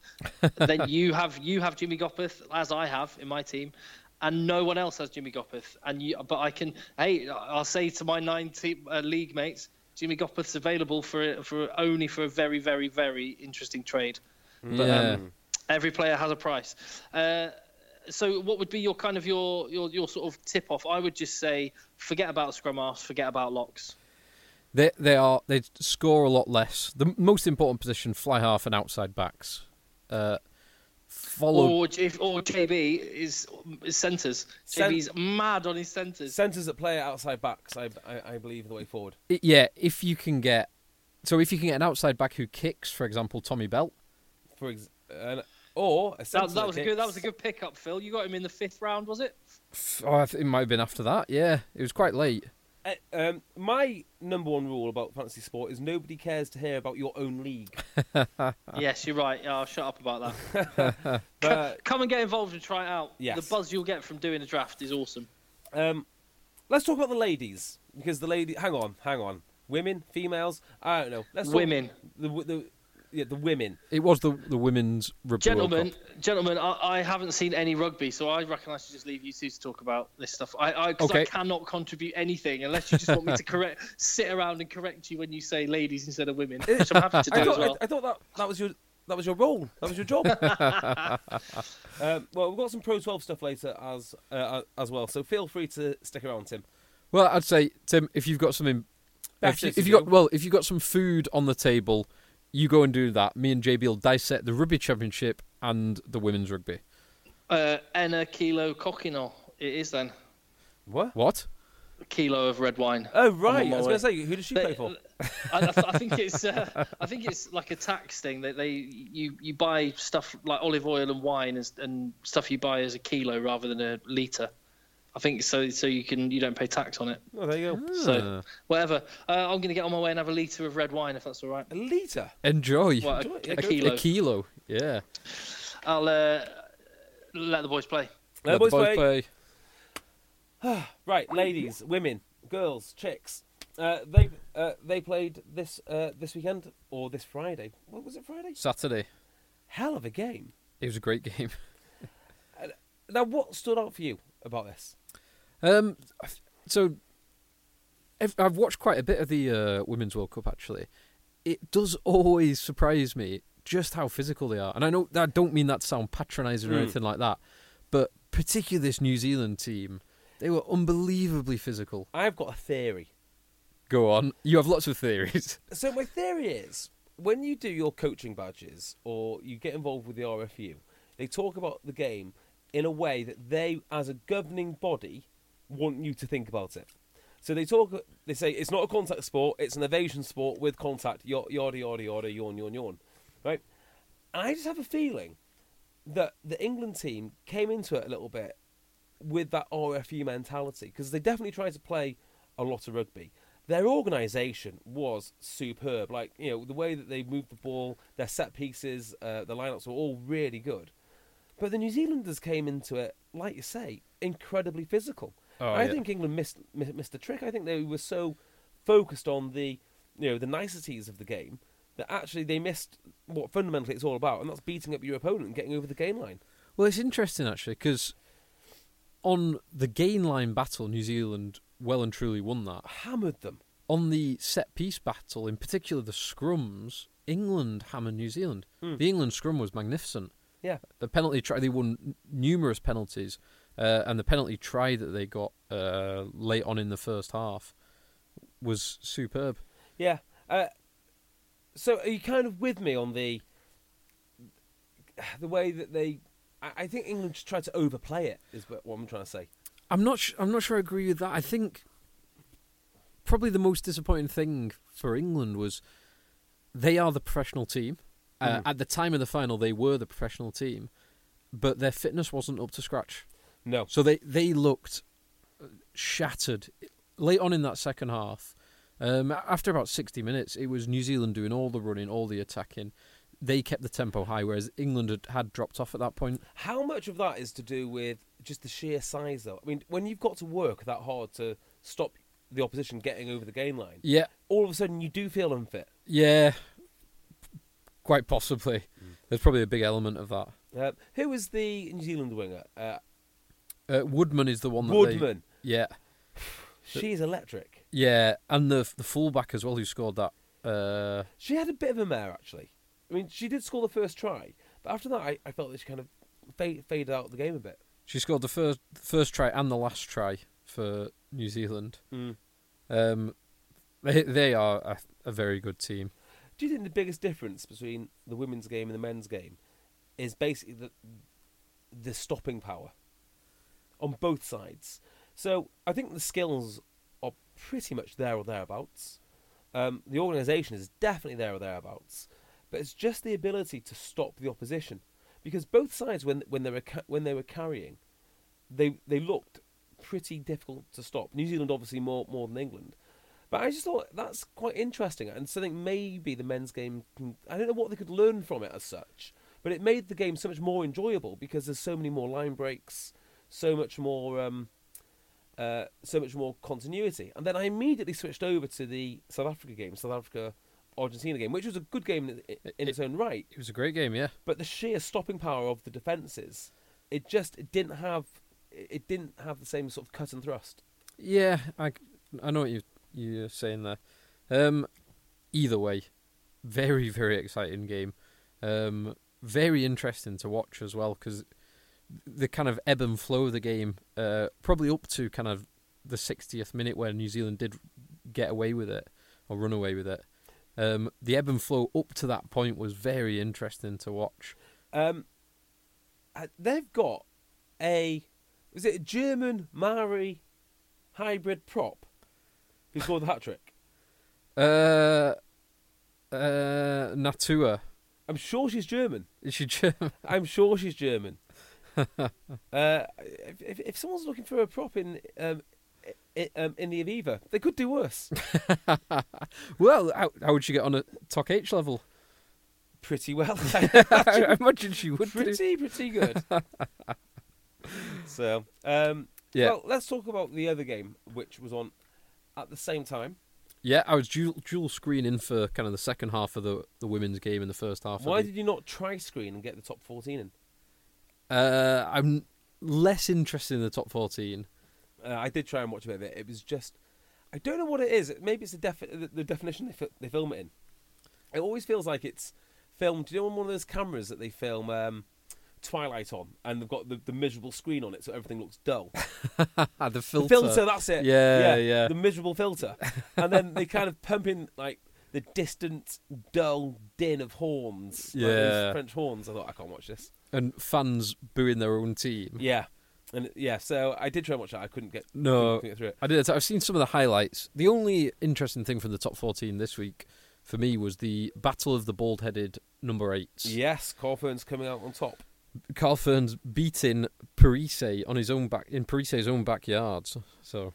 C: then you have you have Jimmy Gopperth as I have in my team, and no one else has Jimmy Gopperth. And you, but I can, hey, I'll say to my nine team, uh, league mates, Jimmy Gopperth's available for for only for a very very very interesting trade. But,
B: yeah.
C: um, every player has a price. Uh, so what would be your kind of your your, your sort of tip off? I would just say forget about scrum halves, forget about locks.
B: They they are they score a lot less. The most important position, fly half and outside backs. Uh, followed
C: Or if or JB is, is centres.
A: Cent-
C: JB's mad on his centres.
A: Centres that play outside backs, I, I, I believe, the way forward.
B: I- yeah, if you can get so if you can get an outside back who kicks, for example, Tommy Bell.
A: For ex- uh, or a
C: That,
A: centre
C: that was a good that was a good pickup, Phil. You got him in the fifth round, was it?
B: Oh, I think it might have been after that. Yeah, it was quite late.
A: Uh, um, my number one rule about fantasy sport is nobody cares to hear about your own league.
C: yes, you're right. Oh, shut up about that.
A: But,
C: Come and get involved and try it out.
A: Yes.
C: The buzz you'll get from doing a draft is awesome.
A: um, let's talk about the ladies because the lady. Hang on, hang on. Women, females. I don't know. Let's talk-
C: Women.
A: The, the yeah, the women.
B: It was the the women's rugby World
C: Gentlemen,
B: Cup.
C: gentlemen, I, I haven't seen any rugby, so I reckon I should just leave you two to talk about this stuff. I, I, 'cause I
B: Okay.
C: cannot contribute anything unless you just want me to correct, sit around and correct you when you say ladies instead of women, which I'm happy to do
A: I
C: as
A: thought,
C: well.
A: I, I thought that that was your that was your role. That was your job. um, well, we've got some Pro 12 stuff later as uh, as well, so feel free to stick around, Tim.
B: Well, I'd say Tim, if you've got something, if, you,
A: to
B: if you got well, if you've got some food on the table, you go and do that. Me and JB will dissect the rugby championship and the women's rugby.
C: Uh, Enna Kilo Coquino, it is then.
A: What?
B: What?
C: A kilo of red wine.
A: Oh right, I was going to say, who does she play for?
C: I, I, th- I think it's uh, I think it's like a tax thing that they you, you buy stuff like olive oil and wine and, and stuff you buy as a kilo rather than a liter. I think so so you can you don't pay tax on it.
A: Oh, there you go.
C: So whatever. Uh, I'm going to get on my way and have a liter of red wine if that's all right.
A: A litre.
B: Enjoy.
C: What,
A: Enjoy
C: a, a
A: A- a
C: kilo.
B: A kilo. Yeah.
C: I'll uh, let the boys play.
A: Let
B: Let
A: boys
B: the boys
A: play.
B: play.
A: Right, ladies, women, girls, chicks. Uh, they uh, they played this uh, this weekend or this Friday. What was it? Friday?
B: Saturday.
A: Hell of a game.
B: It was a great game.
A: Now, what stood out for you about this?
B: Um, so I've, I've watched quite a bit of the uh, Women's World Cup actually. It does always surprise me just how physical they are, and I know I don't mean that to sound patronising or
A: Mm.
B: anything like that, but particularly this New Zealand team, they were unbelievably physical.
A: I've got a theory.
B: Go on, you have lots of theories.
A: So my theory is when you do your coaching badges or you get involved with the RFU, they talk about the game in a way that they, as a governing body, want you to think about it. So they talk. They say it's not a contact sport; it's an evasion sport with contact. Yada yada yada yawn yawn yawn, right? And I just have a feeling that the England team came into it a little bit with that RFU mentality because they definitely tried to play a lot of rugby. Their organisation was superb. Like you know the way that they moved the ball, their set pieces, uh, the lineups were all really good. But the New Zealanders came into it, like you say, incredibly physical.
B: Oh,
A: I
B: yeah.
A: think England missed mi- missed the trick. I think they were so focused on the you know the niceties of the game that actually they missed what fundamentally it's all about, and that's beating up your opponent and getting over the game line.
B: Well, it's interesting actually because on the gain line battle, New Zealand well and truly won that.
A: Hammered them.
B: on the set piece battle, in particular the scrums, England hammered New Zealand.
A: Hmm.
B: The England scrum was magnificent.
A: Yeah.
B: The penalty try, they won numerous penalties, uh, and the penalty try that they got uh, late on in the first half was superb.
A: Yeah. Uh, so are you kind of with me on the the way that they? I I think England just tried to overplay it. Is what what I'm trying to say.
B: I'm not. Sh- I'm not sure I agree with that. I think probably the most disappointing thing for England was they are the professional team. Uh,
A: Mhm.
B: At the time of the final, they were the professional team, but their fitness wasn't up to scratch.
A: No.
B: So they they looked shattered late on in that second half, um, after about 60 minutes, it was New Zealand doing all the running, all the attacking. They kept the tempo high, whereas England had, had dropped off at that point.
A: How much of that is to do with just the sheer size, though? I mean, when you've got to work that hard to stop the opposition getting over the game line,
B: Yeah,
A: all of a sudden you do feel unfit.
B: yeah, quite possibly. There's probably a big element of that.
A: Uh, who was the New Zealand winger? Uh,
B: Uh, Woodman is the one that they-
A: Woodman.
B: yeah,
A: She's electric.
B: yeah, and the the fullback as well who scored that. Uh,
A: She had a bit of a mare, actually. I mean, she did score the first try, but after that, I, I felt that she kind of fade, faded out of the game a bit.
B: she scored the first first try and the last try for New Zealand. Um, they they are a, a very good team.
A: Do you think the biggest difference between the women's game and the men's game is basically the the stopping power on both sides? So I think the skills are pretty much there or thereabouts. Um, the organisation is definitely there or thereabouts, but it's just the ability to stop the opposition because both sides when when they were ca- when they were carrying, they they looked pretty difficult to stop. New Zealand obviously more more than England. But I just thought that's quite interesting, and something maybe the men's game. Can, I don't know what they could learn from it as such, but it made the game so much more enjoyable because there's so many more line breaks, so much more, um, uh, so much more continuity. And then I immediately switched over to the South Africa game, South Africa Argentina game, which was a good game in, in, in its own right.
B: It was a great game, yeah.
A: But the sheer stopping power of the defences, it just it didn't have, it didn't have the same sort of cut and thrust.
B: Yeah, I, I know what you you're saying there. Um, either way, very very exciting game. Um, very interesting to watch as well because the kind of ebb and flow of the game, uh, probably up to kind of the 60th minute where New Zealand did get away with it or run away with it. Um, the ebb and flow up to that point was very interesting to watch.
A: Um, uh, they've got a was it a German Maori hybrid prop who scored the hat trick?
B: Uh, uh, Natua,
A: I'm sure she's German.
B: is she German?
A: I'm sure she's German. uh, if, if, if someone's looking for a prop in um, i um, in the Aviva, they could do worse.
B: Well, how, how would she get on a Talk H level?
A: Pretty well.
B: I imagine she would. do.
A: pretty pretty good. so um,
B: Yeah,
A: well, let's talk about the other game, which was on at the same time.
B: yeah. I was dual, dual screening for kind of the second half of the the women's game and the first half.
A: Why
B: of the,
A: did you not try screen and get the top 14 in?
B: Uh, I'm less interested in the top fourteen.
A: Uh, I did try and watch a bit of it. It was just, I don't know what it is. Maybe it's the, defi- the, the definition they, fi- they film it in. It always feels like it's filmed. Do you know on one of those cameras that they film um, Twilight on, and they've got the, the miserable screen on it, so everything looks dull.
B: The filter.
A: The filter, that's it.
B: Yeah, yeah.
A: The miserable filter, and then they kind of pump in like the distant, dull din of horns. like
B: Yeah.
A: French horns. I thought I can't watch this.
B: And fans booing their own team.
A: Yeah, and yeah. So I did try and watch that. I couldn't get
B: No.
A: couldn't get through it.
B: I did. I've seen some of the highlights. The only interesting thing from the top 14 this week for me was the battle of the bald-headed number eights.
A: Yes, Corfern's coming out on top.
B: Carl Fearns beating Parisse on his own back in Parisse's own backyard. So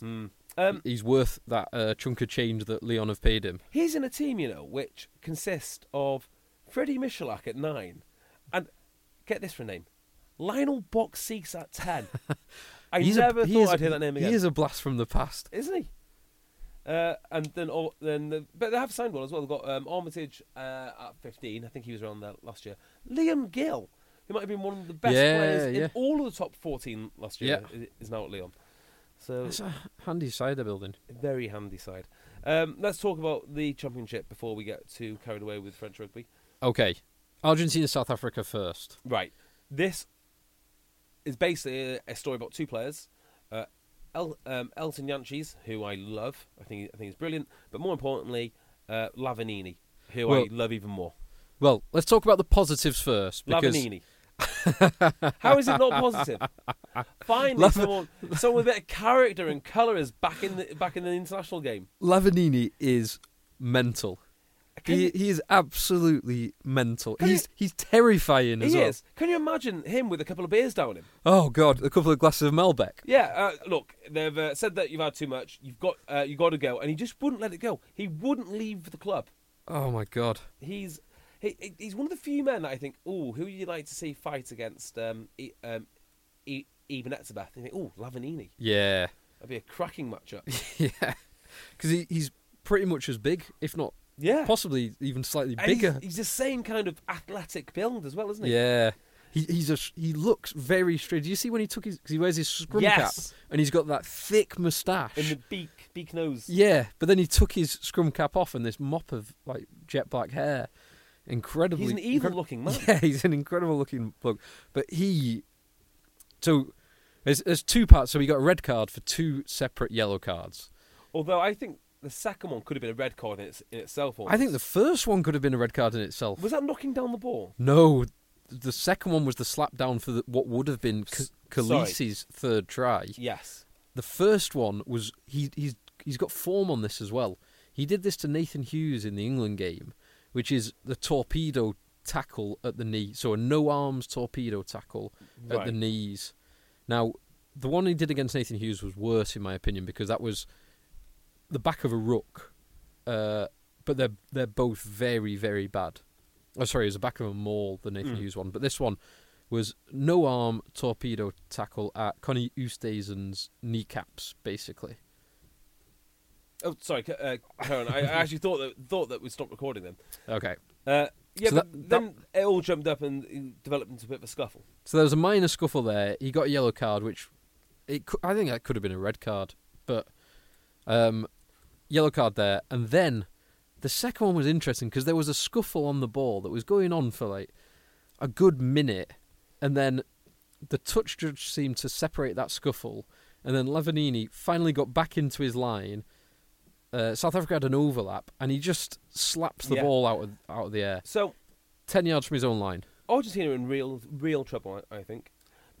A: Hmm. Um,
B: he's worth that uh, chunk of change that Lyon have paid him.
A: he's in a team, you know, which consists of Freddie Michalak at nine, get this for a name, Lionel Beauxis at ten. I
B: He's a-
A: never
B: he
A: thought I'd hear that name again.
B: He is a blast from the past.
A: isn't he? Uh, and then, oh, then, the, but they have signed one as well. They've got um, Armitage uh, at fifteen. I think he was around there last year. Liam Gill, who might have been one of the best
B: Yeah,
A: players
B: yeah.
A: in all of the top fourteen last year,
B: Yeah.
A: is, is now at Lyon. So
B: It's a handy side they're building.
A: very handy side. Um, let's talk about the championship before we get too carried away with French rugby.
B: Okay, Argentina, South Africa first.
A: Right. This is basically a, story about two players. Uh, El, um, Elton Jantjies, who I love. I think I think he's brilliant. But more importantly, uh, Lavanini, who
B: Well-
A: I love even more.
B: Well, let's talk about the positives first. Because
A: Lavanini. How is it not positive? Finally,
B: Lav-
A: someone, someone with a bit of character and colour is back in the back in the international game.
B: Lavanini is mental. He he is absolutely mental. He's
A: you-
B: he's terrifying as
A: he
B: well.
A: is. Can you imagine him with a couple of beers down him?
B: Oh god, a couple of glasses of Malbec.
A: Yeah, uh, look, they've uh, said that you've had too much. You've got, uh, you got to go, and he just wouldn't let it go. He wouldn't leave the club.
B: Oh my god.
A: He's he, he- he's one of the few men that I think, oh, who would you like to see fight against um, e, um, e, Eben Etzebeth? You think, oh, Lavanini.
B: Yeah.
A: That'd be a cracking matchup.
B: yeah. Because he, he's pretty much as big, if not
A: Yeah,
B: possibly even slightly
A: And he's-
B: bigger.
A: He's, the same kind of athletic build as well, isn't he?
B: Yeah. He, he's a, he looks very straight. Do you see when he took his? Because he wears his scrum cap,
A: Yes.
B: and he's got that thick moustache.
A: In the beak, beak nose.
B: Yeah, but then he took his scrum cap off and this mop of like jet black hair. Incredibly,
A: He's an evil
B: incred-
A: looking man.
B: Yeah, he's an incredible looking bloke. But he, so there's, there's two parts. So he got a red card for two separate yellow cards.
A: Although I think the second one could have been a red card in, its, in itself.
B: I think the first one could have been a red card in itself.
A: was that knocking down the ball.
B: No, the second one was the slap down for the, what would have been K-. Kolisi's third try.
A: Yes.
B: The first one was he he's he's got form on this as well. He did this to Nathan Hughes in the England game, which is the torpedo tackle at the knee. So a no arms torpedo tackle at
A: Right.
B: the knees. Now, the one he did against Nathan Hughes was worse in my opinion because that was the back of a ruck, Uh, but they're they're both very very bad. Oh, sorry, it was the back of a maul, the Nathan
A: Mm.
B: Hughes one. But this one was no arm torpedo tackle at Coenie Oosthuizen's kneecaps, basically.
A: Oh, sorry, uh, Karen. I, I actually thought that thought that we stopped recording then.
B: Okay.
A: Uh, yeah,
B: So
A: but
B: that-
A: then it all jumped up and developed into a bit of a scuffle.
B: So there was a minor scuffle there. He got a yellow card, which it I think that could have been a red card, but um, yellow card there. And then the second one was interesting because there was a scuffle on the ball that was going on for like a good minute, and then the touch judge seemed to separate that scuffle, and then Lavanini finally got back into his line. Uh, South Africa had an overlap, and he just slaps the
A: Yeah.
B: ball out of out of the air,
A: So
B: ten yards from his own line.
A: Argentina in real real trouble, I, I think,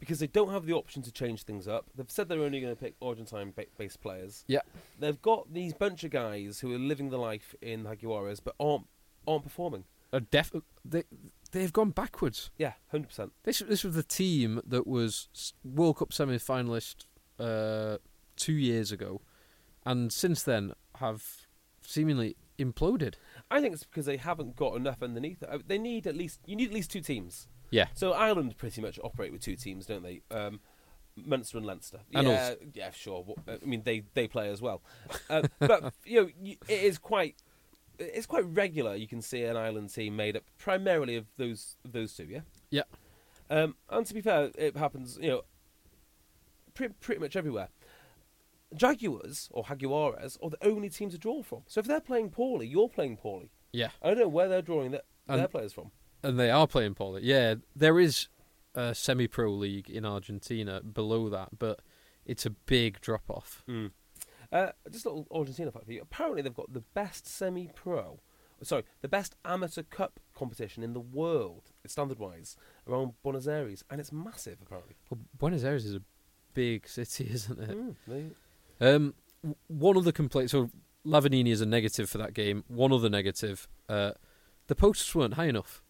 A: because they don't have the option to change things up. They've said they're only going to pick Argentine-based players.
B: Yeah.
A: They've got these bunch of guys who are living the life in Jaguares, but aren't aren't performing.
B: A def- they they've gone backwards.
A: Yeah, hundred percent.
B: This this was the team that was World Cup semi finalist uh, two years ago, and since then have seemingly imploded.
A: I think it's because they haven't got enough underneath. Uh, They need at least you need at least two teams.
B: Yeah,
A: So Ireland pretty much operate with two teams, don't they? Um, Munster and Leinster.
B: And
A: yeah, yeah, sure. I mean, they they play as well, uh, but you know, it is quite it's quite regular. You can see an Ireland team made up primarily of those those two. Yeah.
B: yeah,
A: Um, and to be fair, it happens. You know, pretty pretty much everywhere. Jaguars or Jaguares are the only team to draw from. So if they're playing poorly, you're playing poorly.
B: yeah,
A: I don't know where they're drawing their, their players from.
B: And they are playing poorly. Yeah, there is a semi pro league in Argentina below that, but it's a big drop off.
A: Uh, just a little Argentina fact for you. Apparently, they've got the best semi-pro, sorry, the best amateur cup competition in the world, standard-wise, around Buenos Aires, and it's massive. Apparently,
B: Well, Buenos Aires is a big city, isn't it?
A: Mm, they-
B: Um, one other complaint. So Lavanini is a negative for that game. One other negative. Uh, the posts weren't high enough.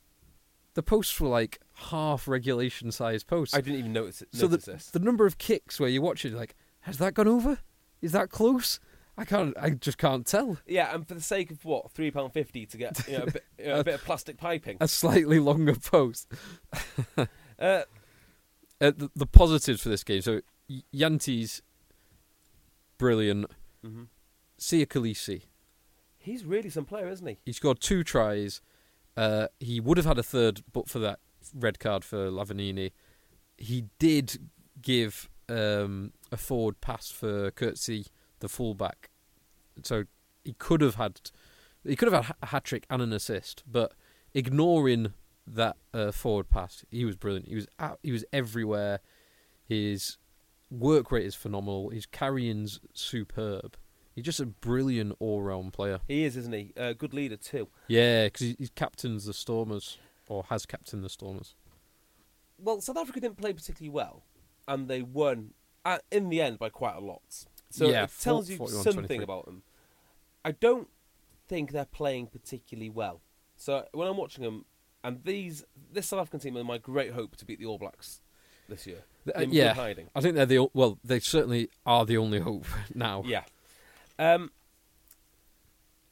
B: The posts were like half regulation size posts.
A: I didn't even notice, it,
B: so the,
A: this.
B: the number of kicks where you watch it, like, has that gone over? Is that close? I can't. I just can't tell.
A: yeah, and for the sake of what three pound fifty to get you know, a, bit, you know, a bit of plastic piping.
B: A slightly longer post.
A: Uh,
B: Uh, the, the positives for this game. So Yanti's brilliant.
A: mhm.
B: Siya Kolisi.
A: He's really some player, isn't he?
B: He scored two tries. Uh, he would have had a third, but for that red card for Lavanini. He did give um, a forward pass for Coetzee, the fullback. So he could have had, he could have had a hat trick and an assist. But ignoring that uh, forward pass, he was brilliant. He was out, he was everywhere. His work rate is phenomenal. His carrying's superb. He's just a brilliant all-round player.
A: He is, isn't he? A good leader too.
B: Yeah, because he, he captains the Stormers, or has captained the Stormers.
A: Well, South Africa didn't play particularly well, and they won uh, in the end by quite a lot. So
B: Yeah,
A: it tells you something about them. I don't think they're playing particularly well. So when I'm watching them, and these this South African team are my great hope to beat the All Blacks this year.
B: Uh, yeah,
A: hiding.
B: I think they're the well. They certainly are the only hope now.
A: Yeah. Um,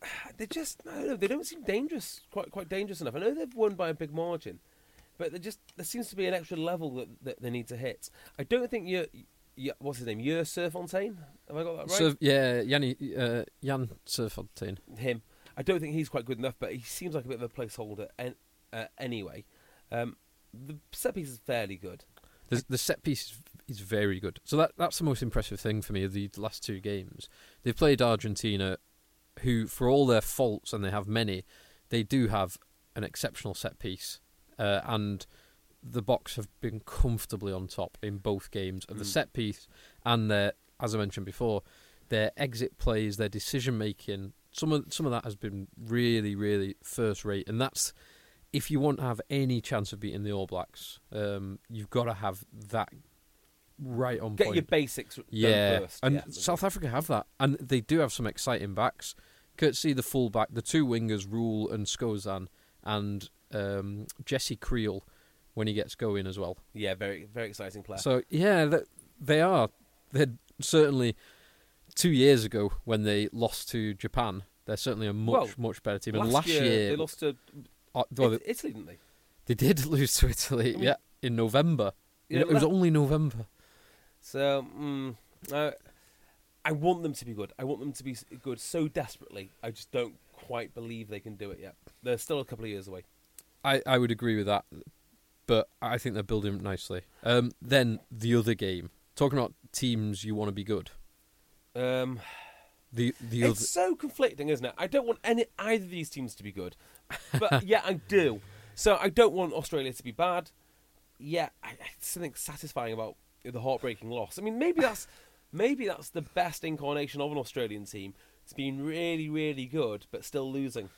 A: they just I don't know. They don't seem dangerous. Quite quite dangerous enough. I know they've won by a big margin, but they just there seems to be an extra level that, that they need to hit. I don't think you. What's his name? Yer Serfontein? Have I got that right?
B: So yeah, Yanni, uh, Jan Serfontein.
A: him. I don't think he's quite good enough, but he seems like a bit of a placeholder en- uh, anyway. Um, the set piece is fairly good.
B: The, the set piece is, is very good. So that that's the most impressive thing for me of the last two games. They've played Argentina, who, for all their faults, and they have many, they do have an exceptional set piece, uh, and the Boks have been comfortably on top in both games of the
A: Mm.
B: set piece and their, as I mentioned before, their exit plays, their decision making. Some of some of that has been really, really first rate, and that's if you want to have any chance of beating the All Blacks, um, you've got to have that right on
A: Get
B: point.
A: your basics done
B: yeah,
A: first.
B: and
A: yeah.
B: South Africa have that, and they do have some exciting backs. Coetzee the fullback, the two wingers, Rhule and Skosan, and um, Jesse Kriel when he gets going as well.
A: yeah, very very exciting player.
B: So yeah, they are. They're certainly two years ago when they lost to Japan. They're certainly a much
A: Well,
B: much better team.
A: last,
B: and last
A: year,
B: year,
A: they lost to
B: uh, well,
A: Italy, didn't they?
B: they did lose to Italy.
A: I mean-
B: yeah, in November.
A: Yeah,
B: it was
A: that-
B: only November.
A: So, mm, uh, I want them to be good. I want them to be good so desperately. I just don't quite believe they can do it yet. They're still a couple of years away.
B: I, I would agree with that, but I think they're building nicely. Um, then the other game, talking about teams you want to be good.
A: Um,
B: The the other,
A: it's so conflicting, isn't it? I don't want any either of these teams to be good, but yeah, I do. So I don't want Australia to be bad. Yeah, I, I something satisfying about the heartbreaking loss. I mean, maybe that's maybe that's the best incarnation of an Australian team. It's been really, really good, but still losing.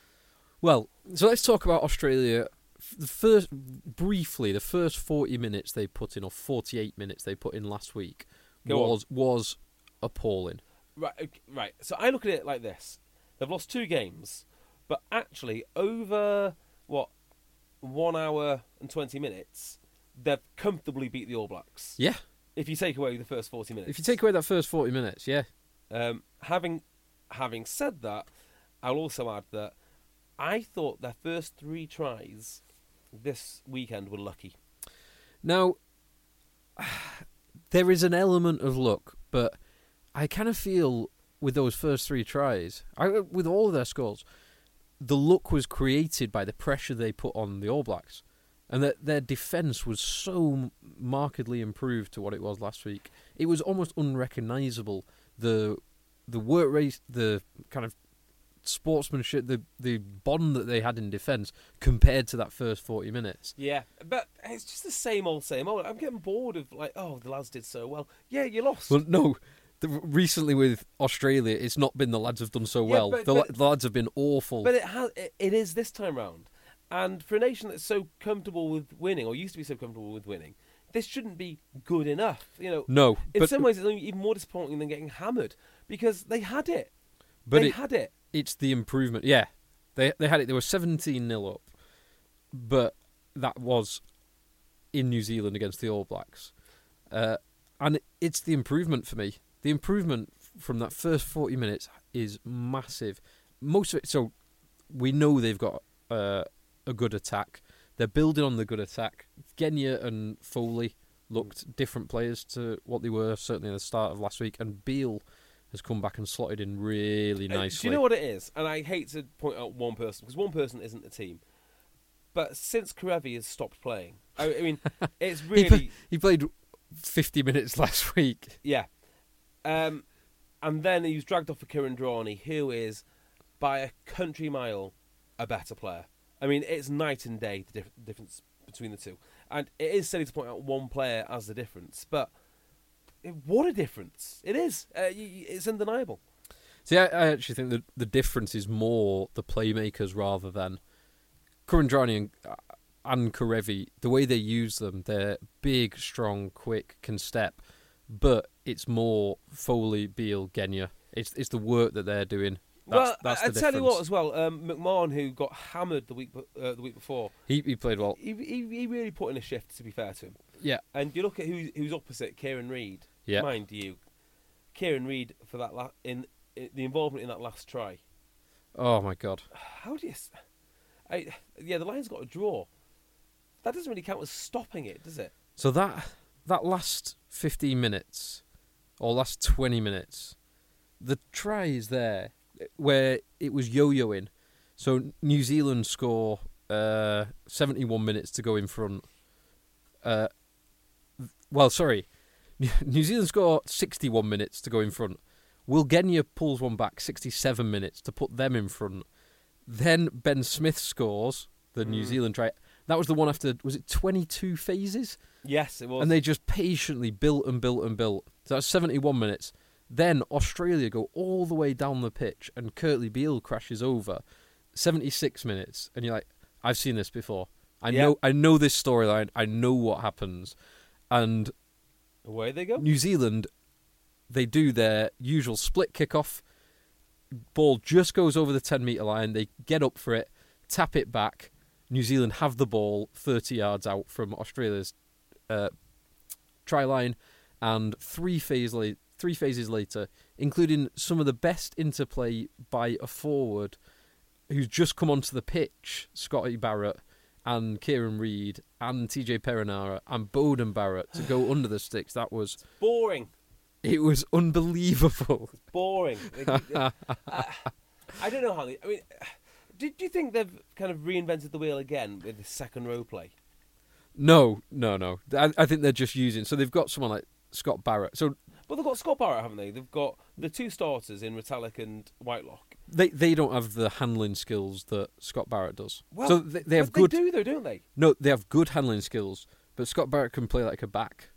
B: well, so let's talk about Australia. The first, briefly, the first forty minutes they put in, or forty-eight minutes they put in last week,
A: Go on.
B: was was appalling.
A: Right, right. So I look at it like this: they've lost two games, but actually over what one hour and twenty minutes, they've comfortably beat the All Blacks.
B: Yeah,
A: If you take away the first forty minutes,
B: if you take away that first forty minutes, yeah,
A: um, having having said that, I'll also add that I thought their first three tries this weekend were lucky.
B: Now, there is an element of luck, but I kind of feel with those first three tries, I, with all of their scores, the luck was created by the pressure they put on the All Blacks, and that their defence was so markedly improved to what it was last week. It was almost unrecognisable the the work rate, the kind of sportsmanship, the the bond that they had in defence compared to that first forty minutes.
A: Yeah, but it's just the same old, same old. I'm getting bored of like, oh, the lads did so well. Yeah, you lost.
B: Well, no. The, recently with Australia, it's not been the lads have done so
A: Yeah,
B: well.
A: but-
B: the,
A: but-
B: the lads have been awful.
A: But it has. It, it is this time round, and for a nation that's so comfortable with winning, or used to be so comfortable with winning, this shouldn't be good enough. You know.
B: no,
A: In some ways, it's even more disappointing than getting hammered because they had it.
B: but
A: they
B: it,
A: had it.
B: it's the improvement. Yeah, they they had it. They were seventeen 0 up, but that was in New Zealand against the All Blacks, uh, and it's the improvement for me. The improvement from that first forty minutes is massive. Most of it. So we know they've got uh, a good attack. They're building on the good attack. Genia and Foley looked different players to what they were certainly at the start of last week, and Beale has come back and slotted in really
A: Uh,
B: nicely.
A: Do you know what it is? And I hate to point out one person because one person isn't a team. But since Kerevi has stopped playing, I, I mean, it's
B: He,
A: really
B: he played 50 minutes last week.
A: Yeah. Um, and then he was dragged off for Kuridrani, who is, by a country mile, a better player. I mean, it's night and day, the dif- difference between the two. And it is silly to point out one player as the difference, but it, what a difference. It is. Uh, y- y- it's undeniable.
B: See, I, I actually think that the difference is more the playmakers rather than Kuridrani and, uh, and Kerevi. The way they use them, they're big, strong, quick, can step, but it's more Foley, Beale, Genia. It's it's the work that they're doing That's,
A: well,
B: that's
A: I, I tell you what, as well, um, McMahon, who got hammered the week uh, the week before,
B: He he played well.
A: he, he he really put in a shift. To be fair to him,
B: Yeah,
A: and you look at who who's opposite Kieran Read.
B: Yeah.
A: mind you, Kieran Read for that la- in, in the involvement in that last try.
B: Oh my god.
A: How do you? s- I, yeah, the Lions got a draw. That doesn't really count as stopping it, does it?
B: So that that last 15 minutes or last 20 minutes, the try is there where it was yo-yoing. So New Zealand score uh, 71 minutes to go in front. Uh, well, sorry, New Zealand score 61 minutes to go in front. Will Genia pulls one back 67 minutes to put them in front. Then Ben Smith scores the New Zealand try. That was the one after was it 22 phases?
A: Yes, it was.
B: and they just patiently built and built and built. So that's 71 minutes. Then Australia go all the way down the pitch, and Kurtley Beale crashes over. 76 minutes, and you're like, I've seen this before. I
A: Yeah.
B: know, I know this storyline. I know what happens. And
A: away they go.
B: New Zealand, they do their usual split kickoff. Ball just goes over the 10 metre line. They get up for it, tap it back. New Zealand have the ball 30 yards out from Australia's uh, try line, and three phases, la- three phases later, including some of the best interplay by a forward who's just come onto the pitch, Scotty Barrett and Kieran Read and TJ Perenara and Beauden Barrett to go under the sticks. That was
A: Boring.
B: it was unbelievable.
A: Boring. I, I don't know how they. I mean, did you think they've kind of reinvented the wheel again with the second row play?
B: No, no, no. I, I think they're just using. So they've got someone like Scott Barrett. So
A: Well, they've got Scott Barrett, haven't they? They've got the two starters in Retallick and Whitelock.
B: they they don't have the handling skills that Scott Barrett does.
A: Well,
B: so they, they have good.
A: They do, though, don't they?
B: No, they have good handling skills, but Scott Barrett can play like a back.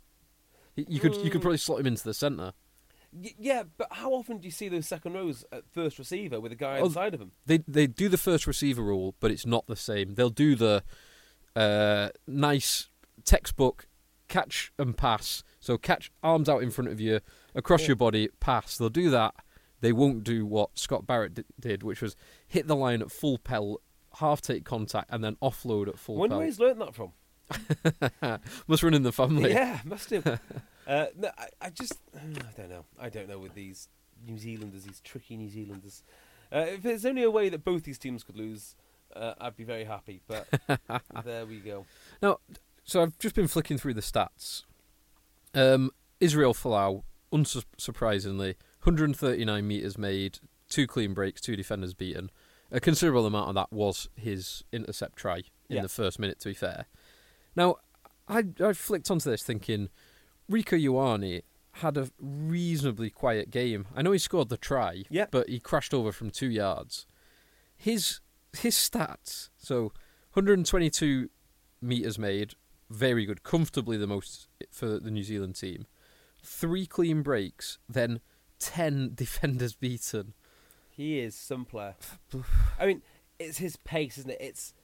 B: You could you could
A: Mm.
B: probably slot him into the centre.
A: Y- yeah, but how often do you see those second rows at first receiver with a guy
B: Oh,
A: inside of them?
B: They they do the first receiver rule, but it's not the same. They'll do the uh, nice textbook catch and pass. So catch arms out in front of you, across
A: Yeah.
B: your body, pass. They'll do that. They won't do what Scott Barrett d- did, which was hit the line at full pelt, half take contact, and then offload at full
A: Wonder
B: pelt.
A: he's learnt that from.
B: Must run in the family.
A: Yeah, must have. uh, no, I, I just, I don't know. I don't know with these New Zealanders, these tricky New Zealanders. Uh, if there's only a way that both these teams could lose, uh, I'd be very happy. But there we go.
B: Now, so I've just been flicking through the stats. Um, Israel Folau, unsurprisingly, 139 metres made, two clean breaks, two defenders beaten. A considerable amount of that was his intercept try in
A: Yeah.
B: the first minute, to be fair. Now, I, I flicked onto this thinking Rieko Ioane had a reasonably quiet game. I know he scored the try,
A: Yeah.
B: but he crashed over from two yards. His his stats, so 122 meters made, very good, comfortably the most for the New Zealand team. Three clean breaks, then 10 defenders beaten.
A: He is some player. I mean, it's his pace, isn't it? It's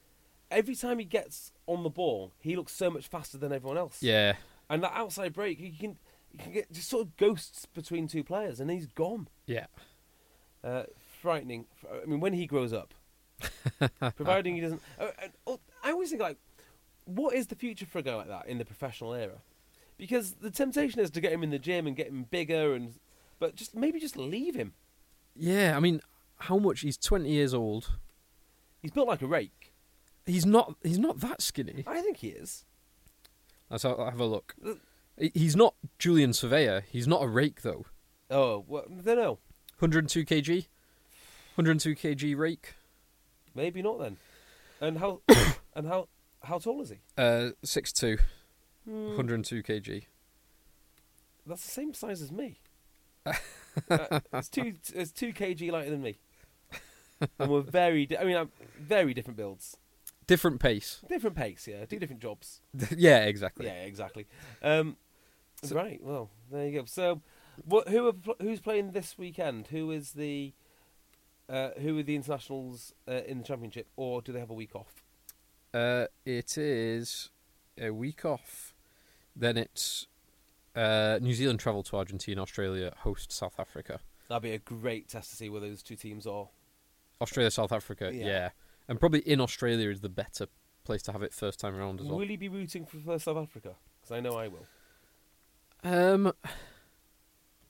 A: every time he gets on the ball, he looks so much faster than everyone else.
B: Yeah,
A: And that outside break, you can you can get just sort of ghosts between two players, and he's gone.
B: yeah.
A: Uh, frightening. I mean, when he grows up, providing he doesn't. Uh, oh, I always think like, what is the future for a guy like that in the professional era? Because the temptation is to get him in the gym and get him bigger, and but just maybe just leave him.
B: Yeah, I mean, how much? He's 20 years old.
A: He's built like a rake.
B: He's not. He's not that skinny.
A: I think he is.
B: Let's have have a look. He's not Julian Savea. He's not a rake though.
A: Oh, well, I don't know.
B: 102 kg. 102 kg rake.
A: Maybe not then. And how and how how tall is he?
B: Uh, 6'2",
A: Hmm,
B: 102 kg.
A: That's the same size as me. uh, it's two it's two kg lighter than me. And we're very. Di- I mean, I'm very different builds,
B: Different pace.
A: different pace. Yeah, do different jobs.
B: yeah, exactly.
A: Yeah, exactly. Um, right. Well, there you go. So, what? Who are who's playing this weekend? Who is the? Uh, who are the internationals uh, in the championship, or do they have a week off?
B: Uh, it is a week off. Then it's uh, New Zealand travel to Argentina, Australia, host South Africa.
A: That'd be a great test to see where those two teams are.
B: Australia, South Africa,
A: Yeah.
B: yeah. And probably in Australia is the better place to have it first time around as well.
A: Will you be rooting for, South Africa? Because I know I will.
B: Um,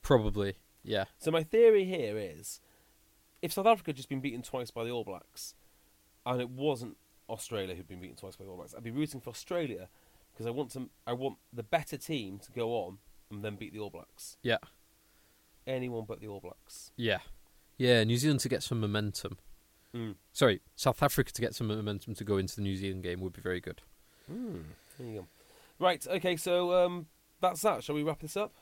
B: probably, yeah.
A: So my theory here is, if South Africa had just been beaten twice by the All Blacks, and it wasn't Australia who've been beaten twice by the All Blacks, I'd be rooting for Australia because I want to. I want the better team to go on and then beat the All Blacks.
B: Yeah.
A: Anyone but the All Blacks.
B: Yeah. Yeah, New Zealand to get some momentum.
A: Mm.
B: Sorry, South Africa to get some momentum to go into the New Zealand game would be very good.
A: Mm. There you go. Right. Okay. So um, that's that. Shall we wrap this up?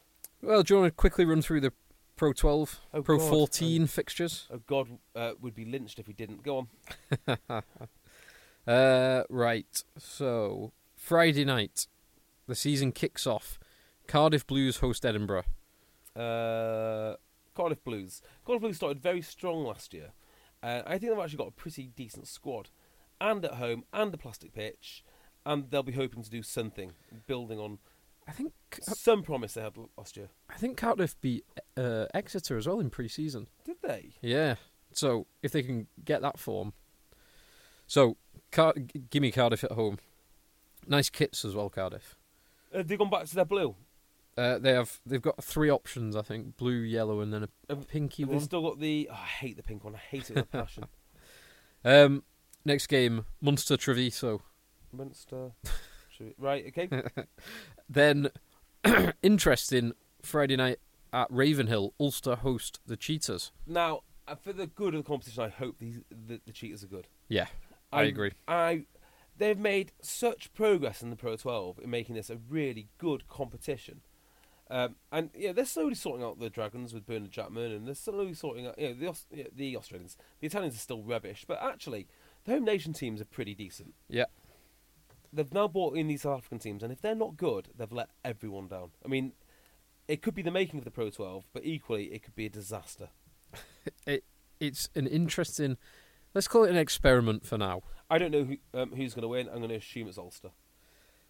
B: Well, do you want to quickly run through the Pro 12,
A: Oh,
B: Pro
A: God.
B: 14 fixtures?
A: Oh God, uh, would be lynched if we didn't. Go on.
B: Uh, right. So, Friday night, the season kicks off. Cardiff Blues host Edinburgh.
A: Uh, Cardiff Blues. Cardiff Blues started very strong last year. Uh, I think they've actually got a pretty decent squad, and at home, and a plastic pitch, and they'll be hoping to do something, building on
B: I think
A: some promise they had last year.
B: I think Cardiff beat uh, Exeter as well in pre-season.
A: Did they?
B: Yeah. So if they can get that form, so Car- g- give me Cardiff at home. Nice kits as well, Cardiff.
A: Have they gone back to their blue?
B: Uh, they have they've got three options, I think: blue, yellow, and then a pinky one.
A: still got the? Oh, I hate the pink one. I hate it with a passion.
B: Um, next game, Munster Treviso.
A: Munster. Right. Okay.
B: Then, interesting Friday night at Ravenhill, Ulster host the Cheetahs.
A: now, uh, for the good of the competition, I hope these the, the Cheetahs are good.
B: Yeah, I, agree.
A: I they've made such progress in the Pro 12 in making this a really good competition. Um, and yeah, they're slowly sorting out the Dragons with Bernard Jackman, and they're slowly sorting out. You know, the yeah, the Australians, the Italians are still rubbish, but actually, the home nation teams are pretty decent.
B: Yeah,
A: They've now brought in these South African teams, and if they're not good, they've let everyone down. I mean, it could be the making of the Pro 12, but equally, it could be a disaster.
B: it it's an interesting. Let's call it an experiment for now.
A: I don't know who, um, who's going to win. I'm going to assume it's Ulster.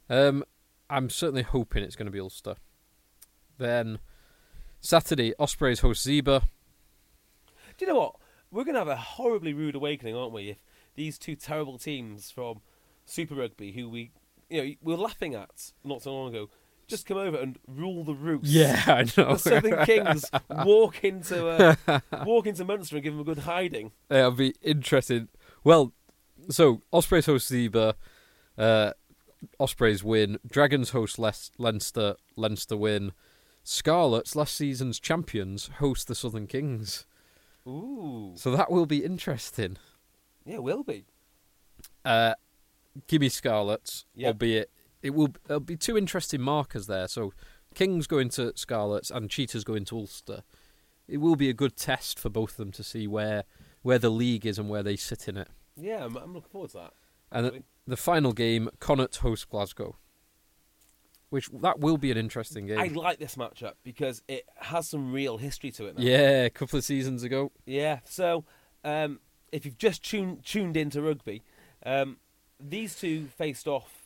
B: Um, I'm certainly hoping it's going to be Ulster. Then Saturday, Ospreys host Zebra.
A: Do you know what? We're going to have a horribly rude awakening, aren't we? If these two terrible teams from Super Rugby, who we, you know, we were laughing at not so long ago, just come over and rule the roost.
B: Yeah, I know.
A: The Southern Kings walk into uh, walk into Munster and give them a good hiding.
B: Yeah, It'll be interesting. Well, so Ospreys host Zebra. Uh, Ospreys win. Dragons host Les- Leinster. Leinster win. Scarlets, last season's champions, host the Southern Kings.
A: Ooh,
B: So that will be interesting.
A: yeah, will be.
B: Uh, give me Scarlets,
A: Yep.
B: albeit it will there'll be two interesting markers there. So Kings going to Scarlets and Cheetahs going to Ulster. It will be a good test for both of them to see where where the league is and where they sit in it.
A: Yeah, I'm, I'm looking forward to that.
B: And
A: actually.
B: the final game, Connacht host Glasgow, which that will be an interesting game.
A: I like this matchup because it has some real history to it. Now.
B: yeah, a couple of seasons ago.
A: Yeah. So, um, if you've just tuned tuned into rugby, um, these two faced off.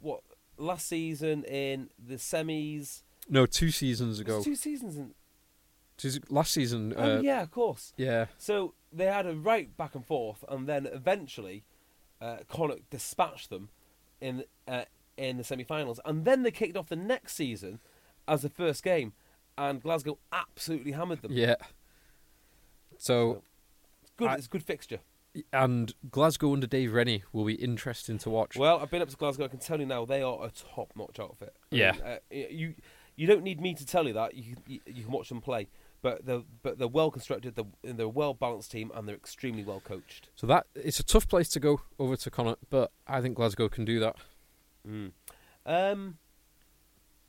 A: What last season in the semis?
B: No, two seasons ago.
A: two seasons in.
B: Two last season.
A: oh
B: uh,
A: yeah, of course.
B: yeah.
A: So they had a right back and forth, and then eventually, uh, Connacht dispatched them in uh, in the semi-finals, and then they kicked off the next season as the first game, and Glasgow absolutely hammered them.
B: Yeah. So,
A: It's good.
B: I-
A: it's a good fixture.
B: And Glasgow under Dave Rennie will be interesting to watch.
A: Well, I've been up to Glasgow. I can tell you now, they are a top-notch outfit. I
B: Yeah.
A: mean, uh, you you don't need me to tell you that. You you, you can watch them play, but they're but they're well constructed. They're, they're a well balanced team, and they're extremely well coached.
B: So that it's a tough place to go over to Connacht, but I think Glasgow can do that.
A: Mm. Um,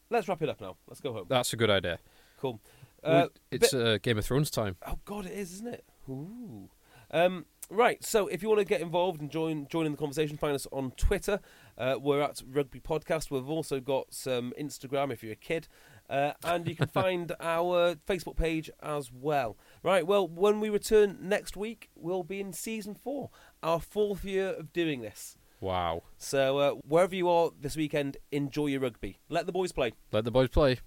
A: let's wrap it up now. Let's go home.
B: That's a good idea.
A: Cool. Uh,
B: it's
A: bit-
B: uh, Game of Thrones time.
A: oh God, it is, isn't it? Ooh. Um, right. So if you want to get involved and join join in the conversation, find us on Twitter. Uh, we're at Rugby Podcast. We've also got some Instagram if you're a kid. Uh, and you can find our Facebook page as well. Right, well, when we return next week, we'll be in season four, our fourth year of doing this.
B: Wow.
A: So, uh, wherever you are this weekend, enjoy your rugby. Let the boys play.
B: Let the boys play.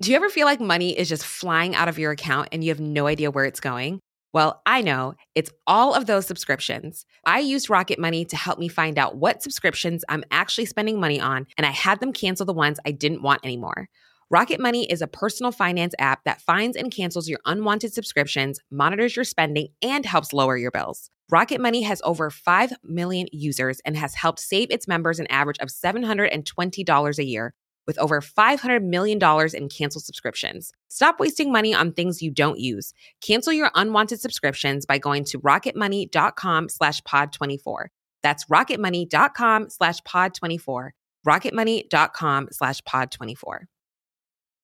F: Do you ever feel like money is just flying out of your account and you have no idea where it's going? Well, I know it's all of those subscriptions. I used Rocket Money to help me find out what subscriptions I'm actually spending money on, and I had them cancel the ones I didn't want anymore. Rocket Money is a personal finance app that finds and cancels your unwanted subscriptions, monitors your spending, and helps lower your bills. Rocket Money has over 5 million users and has helped save its members an average of $720 a year with over $500 million in canceled subscriptions. Stop wasting money on things you don't use. Cancel your unwanted subscriptions by going to rocketmoney.com slash pod24. That's rocketmoney.com slash pod24. rocketmoney.com slash pod24.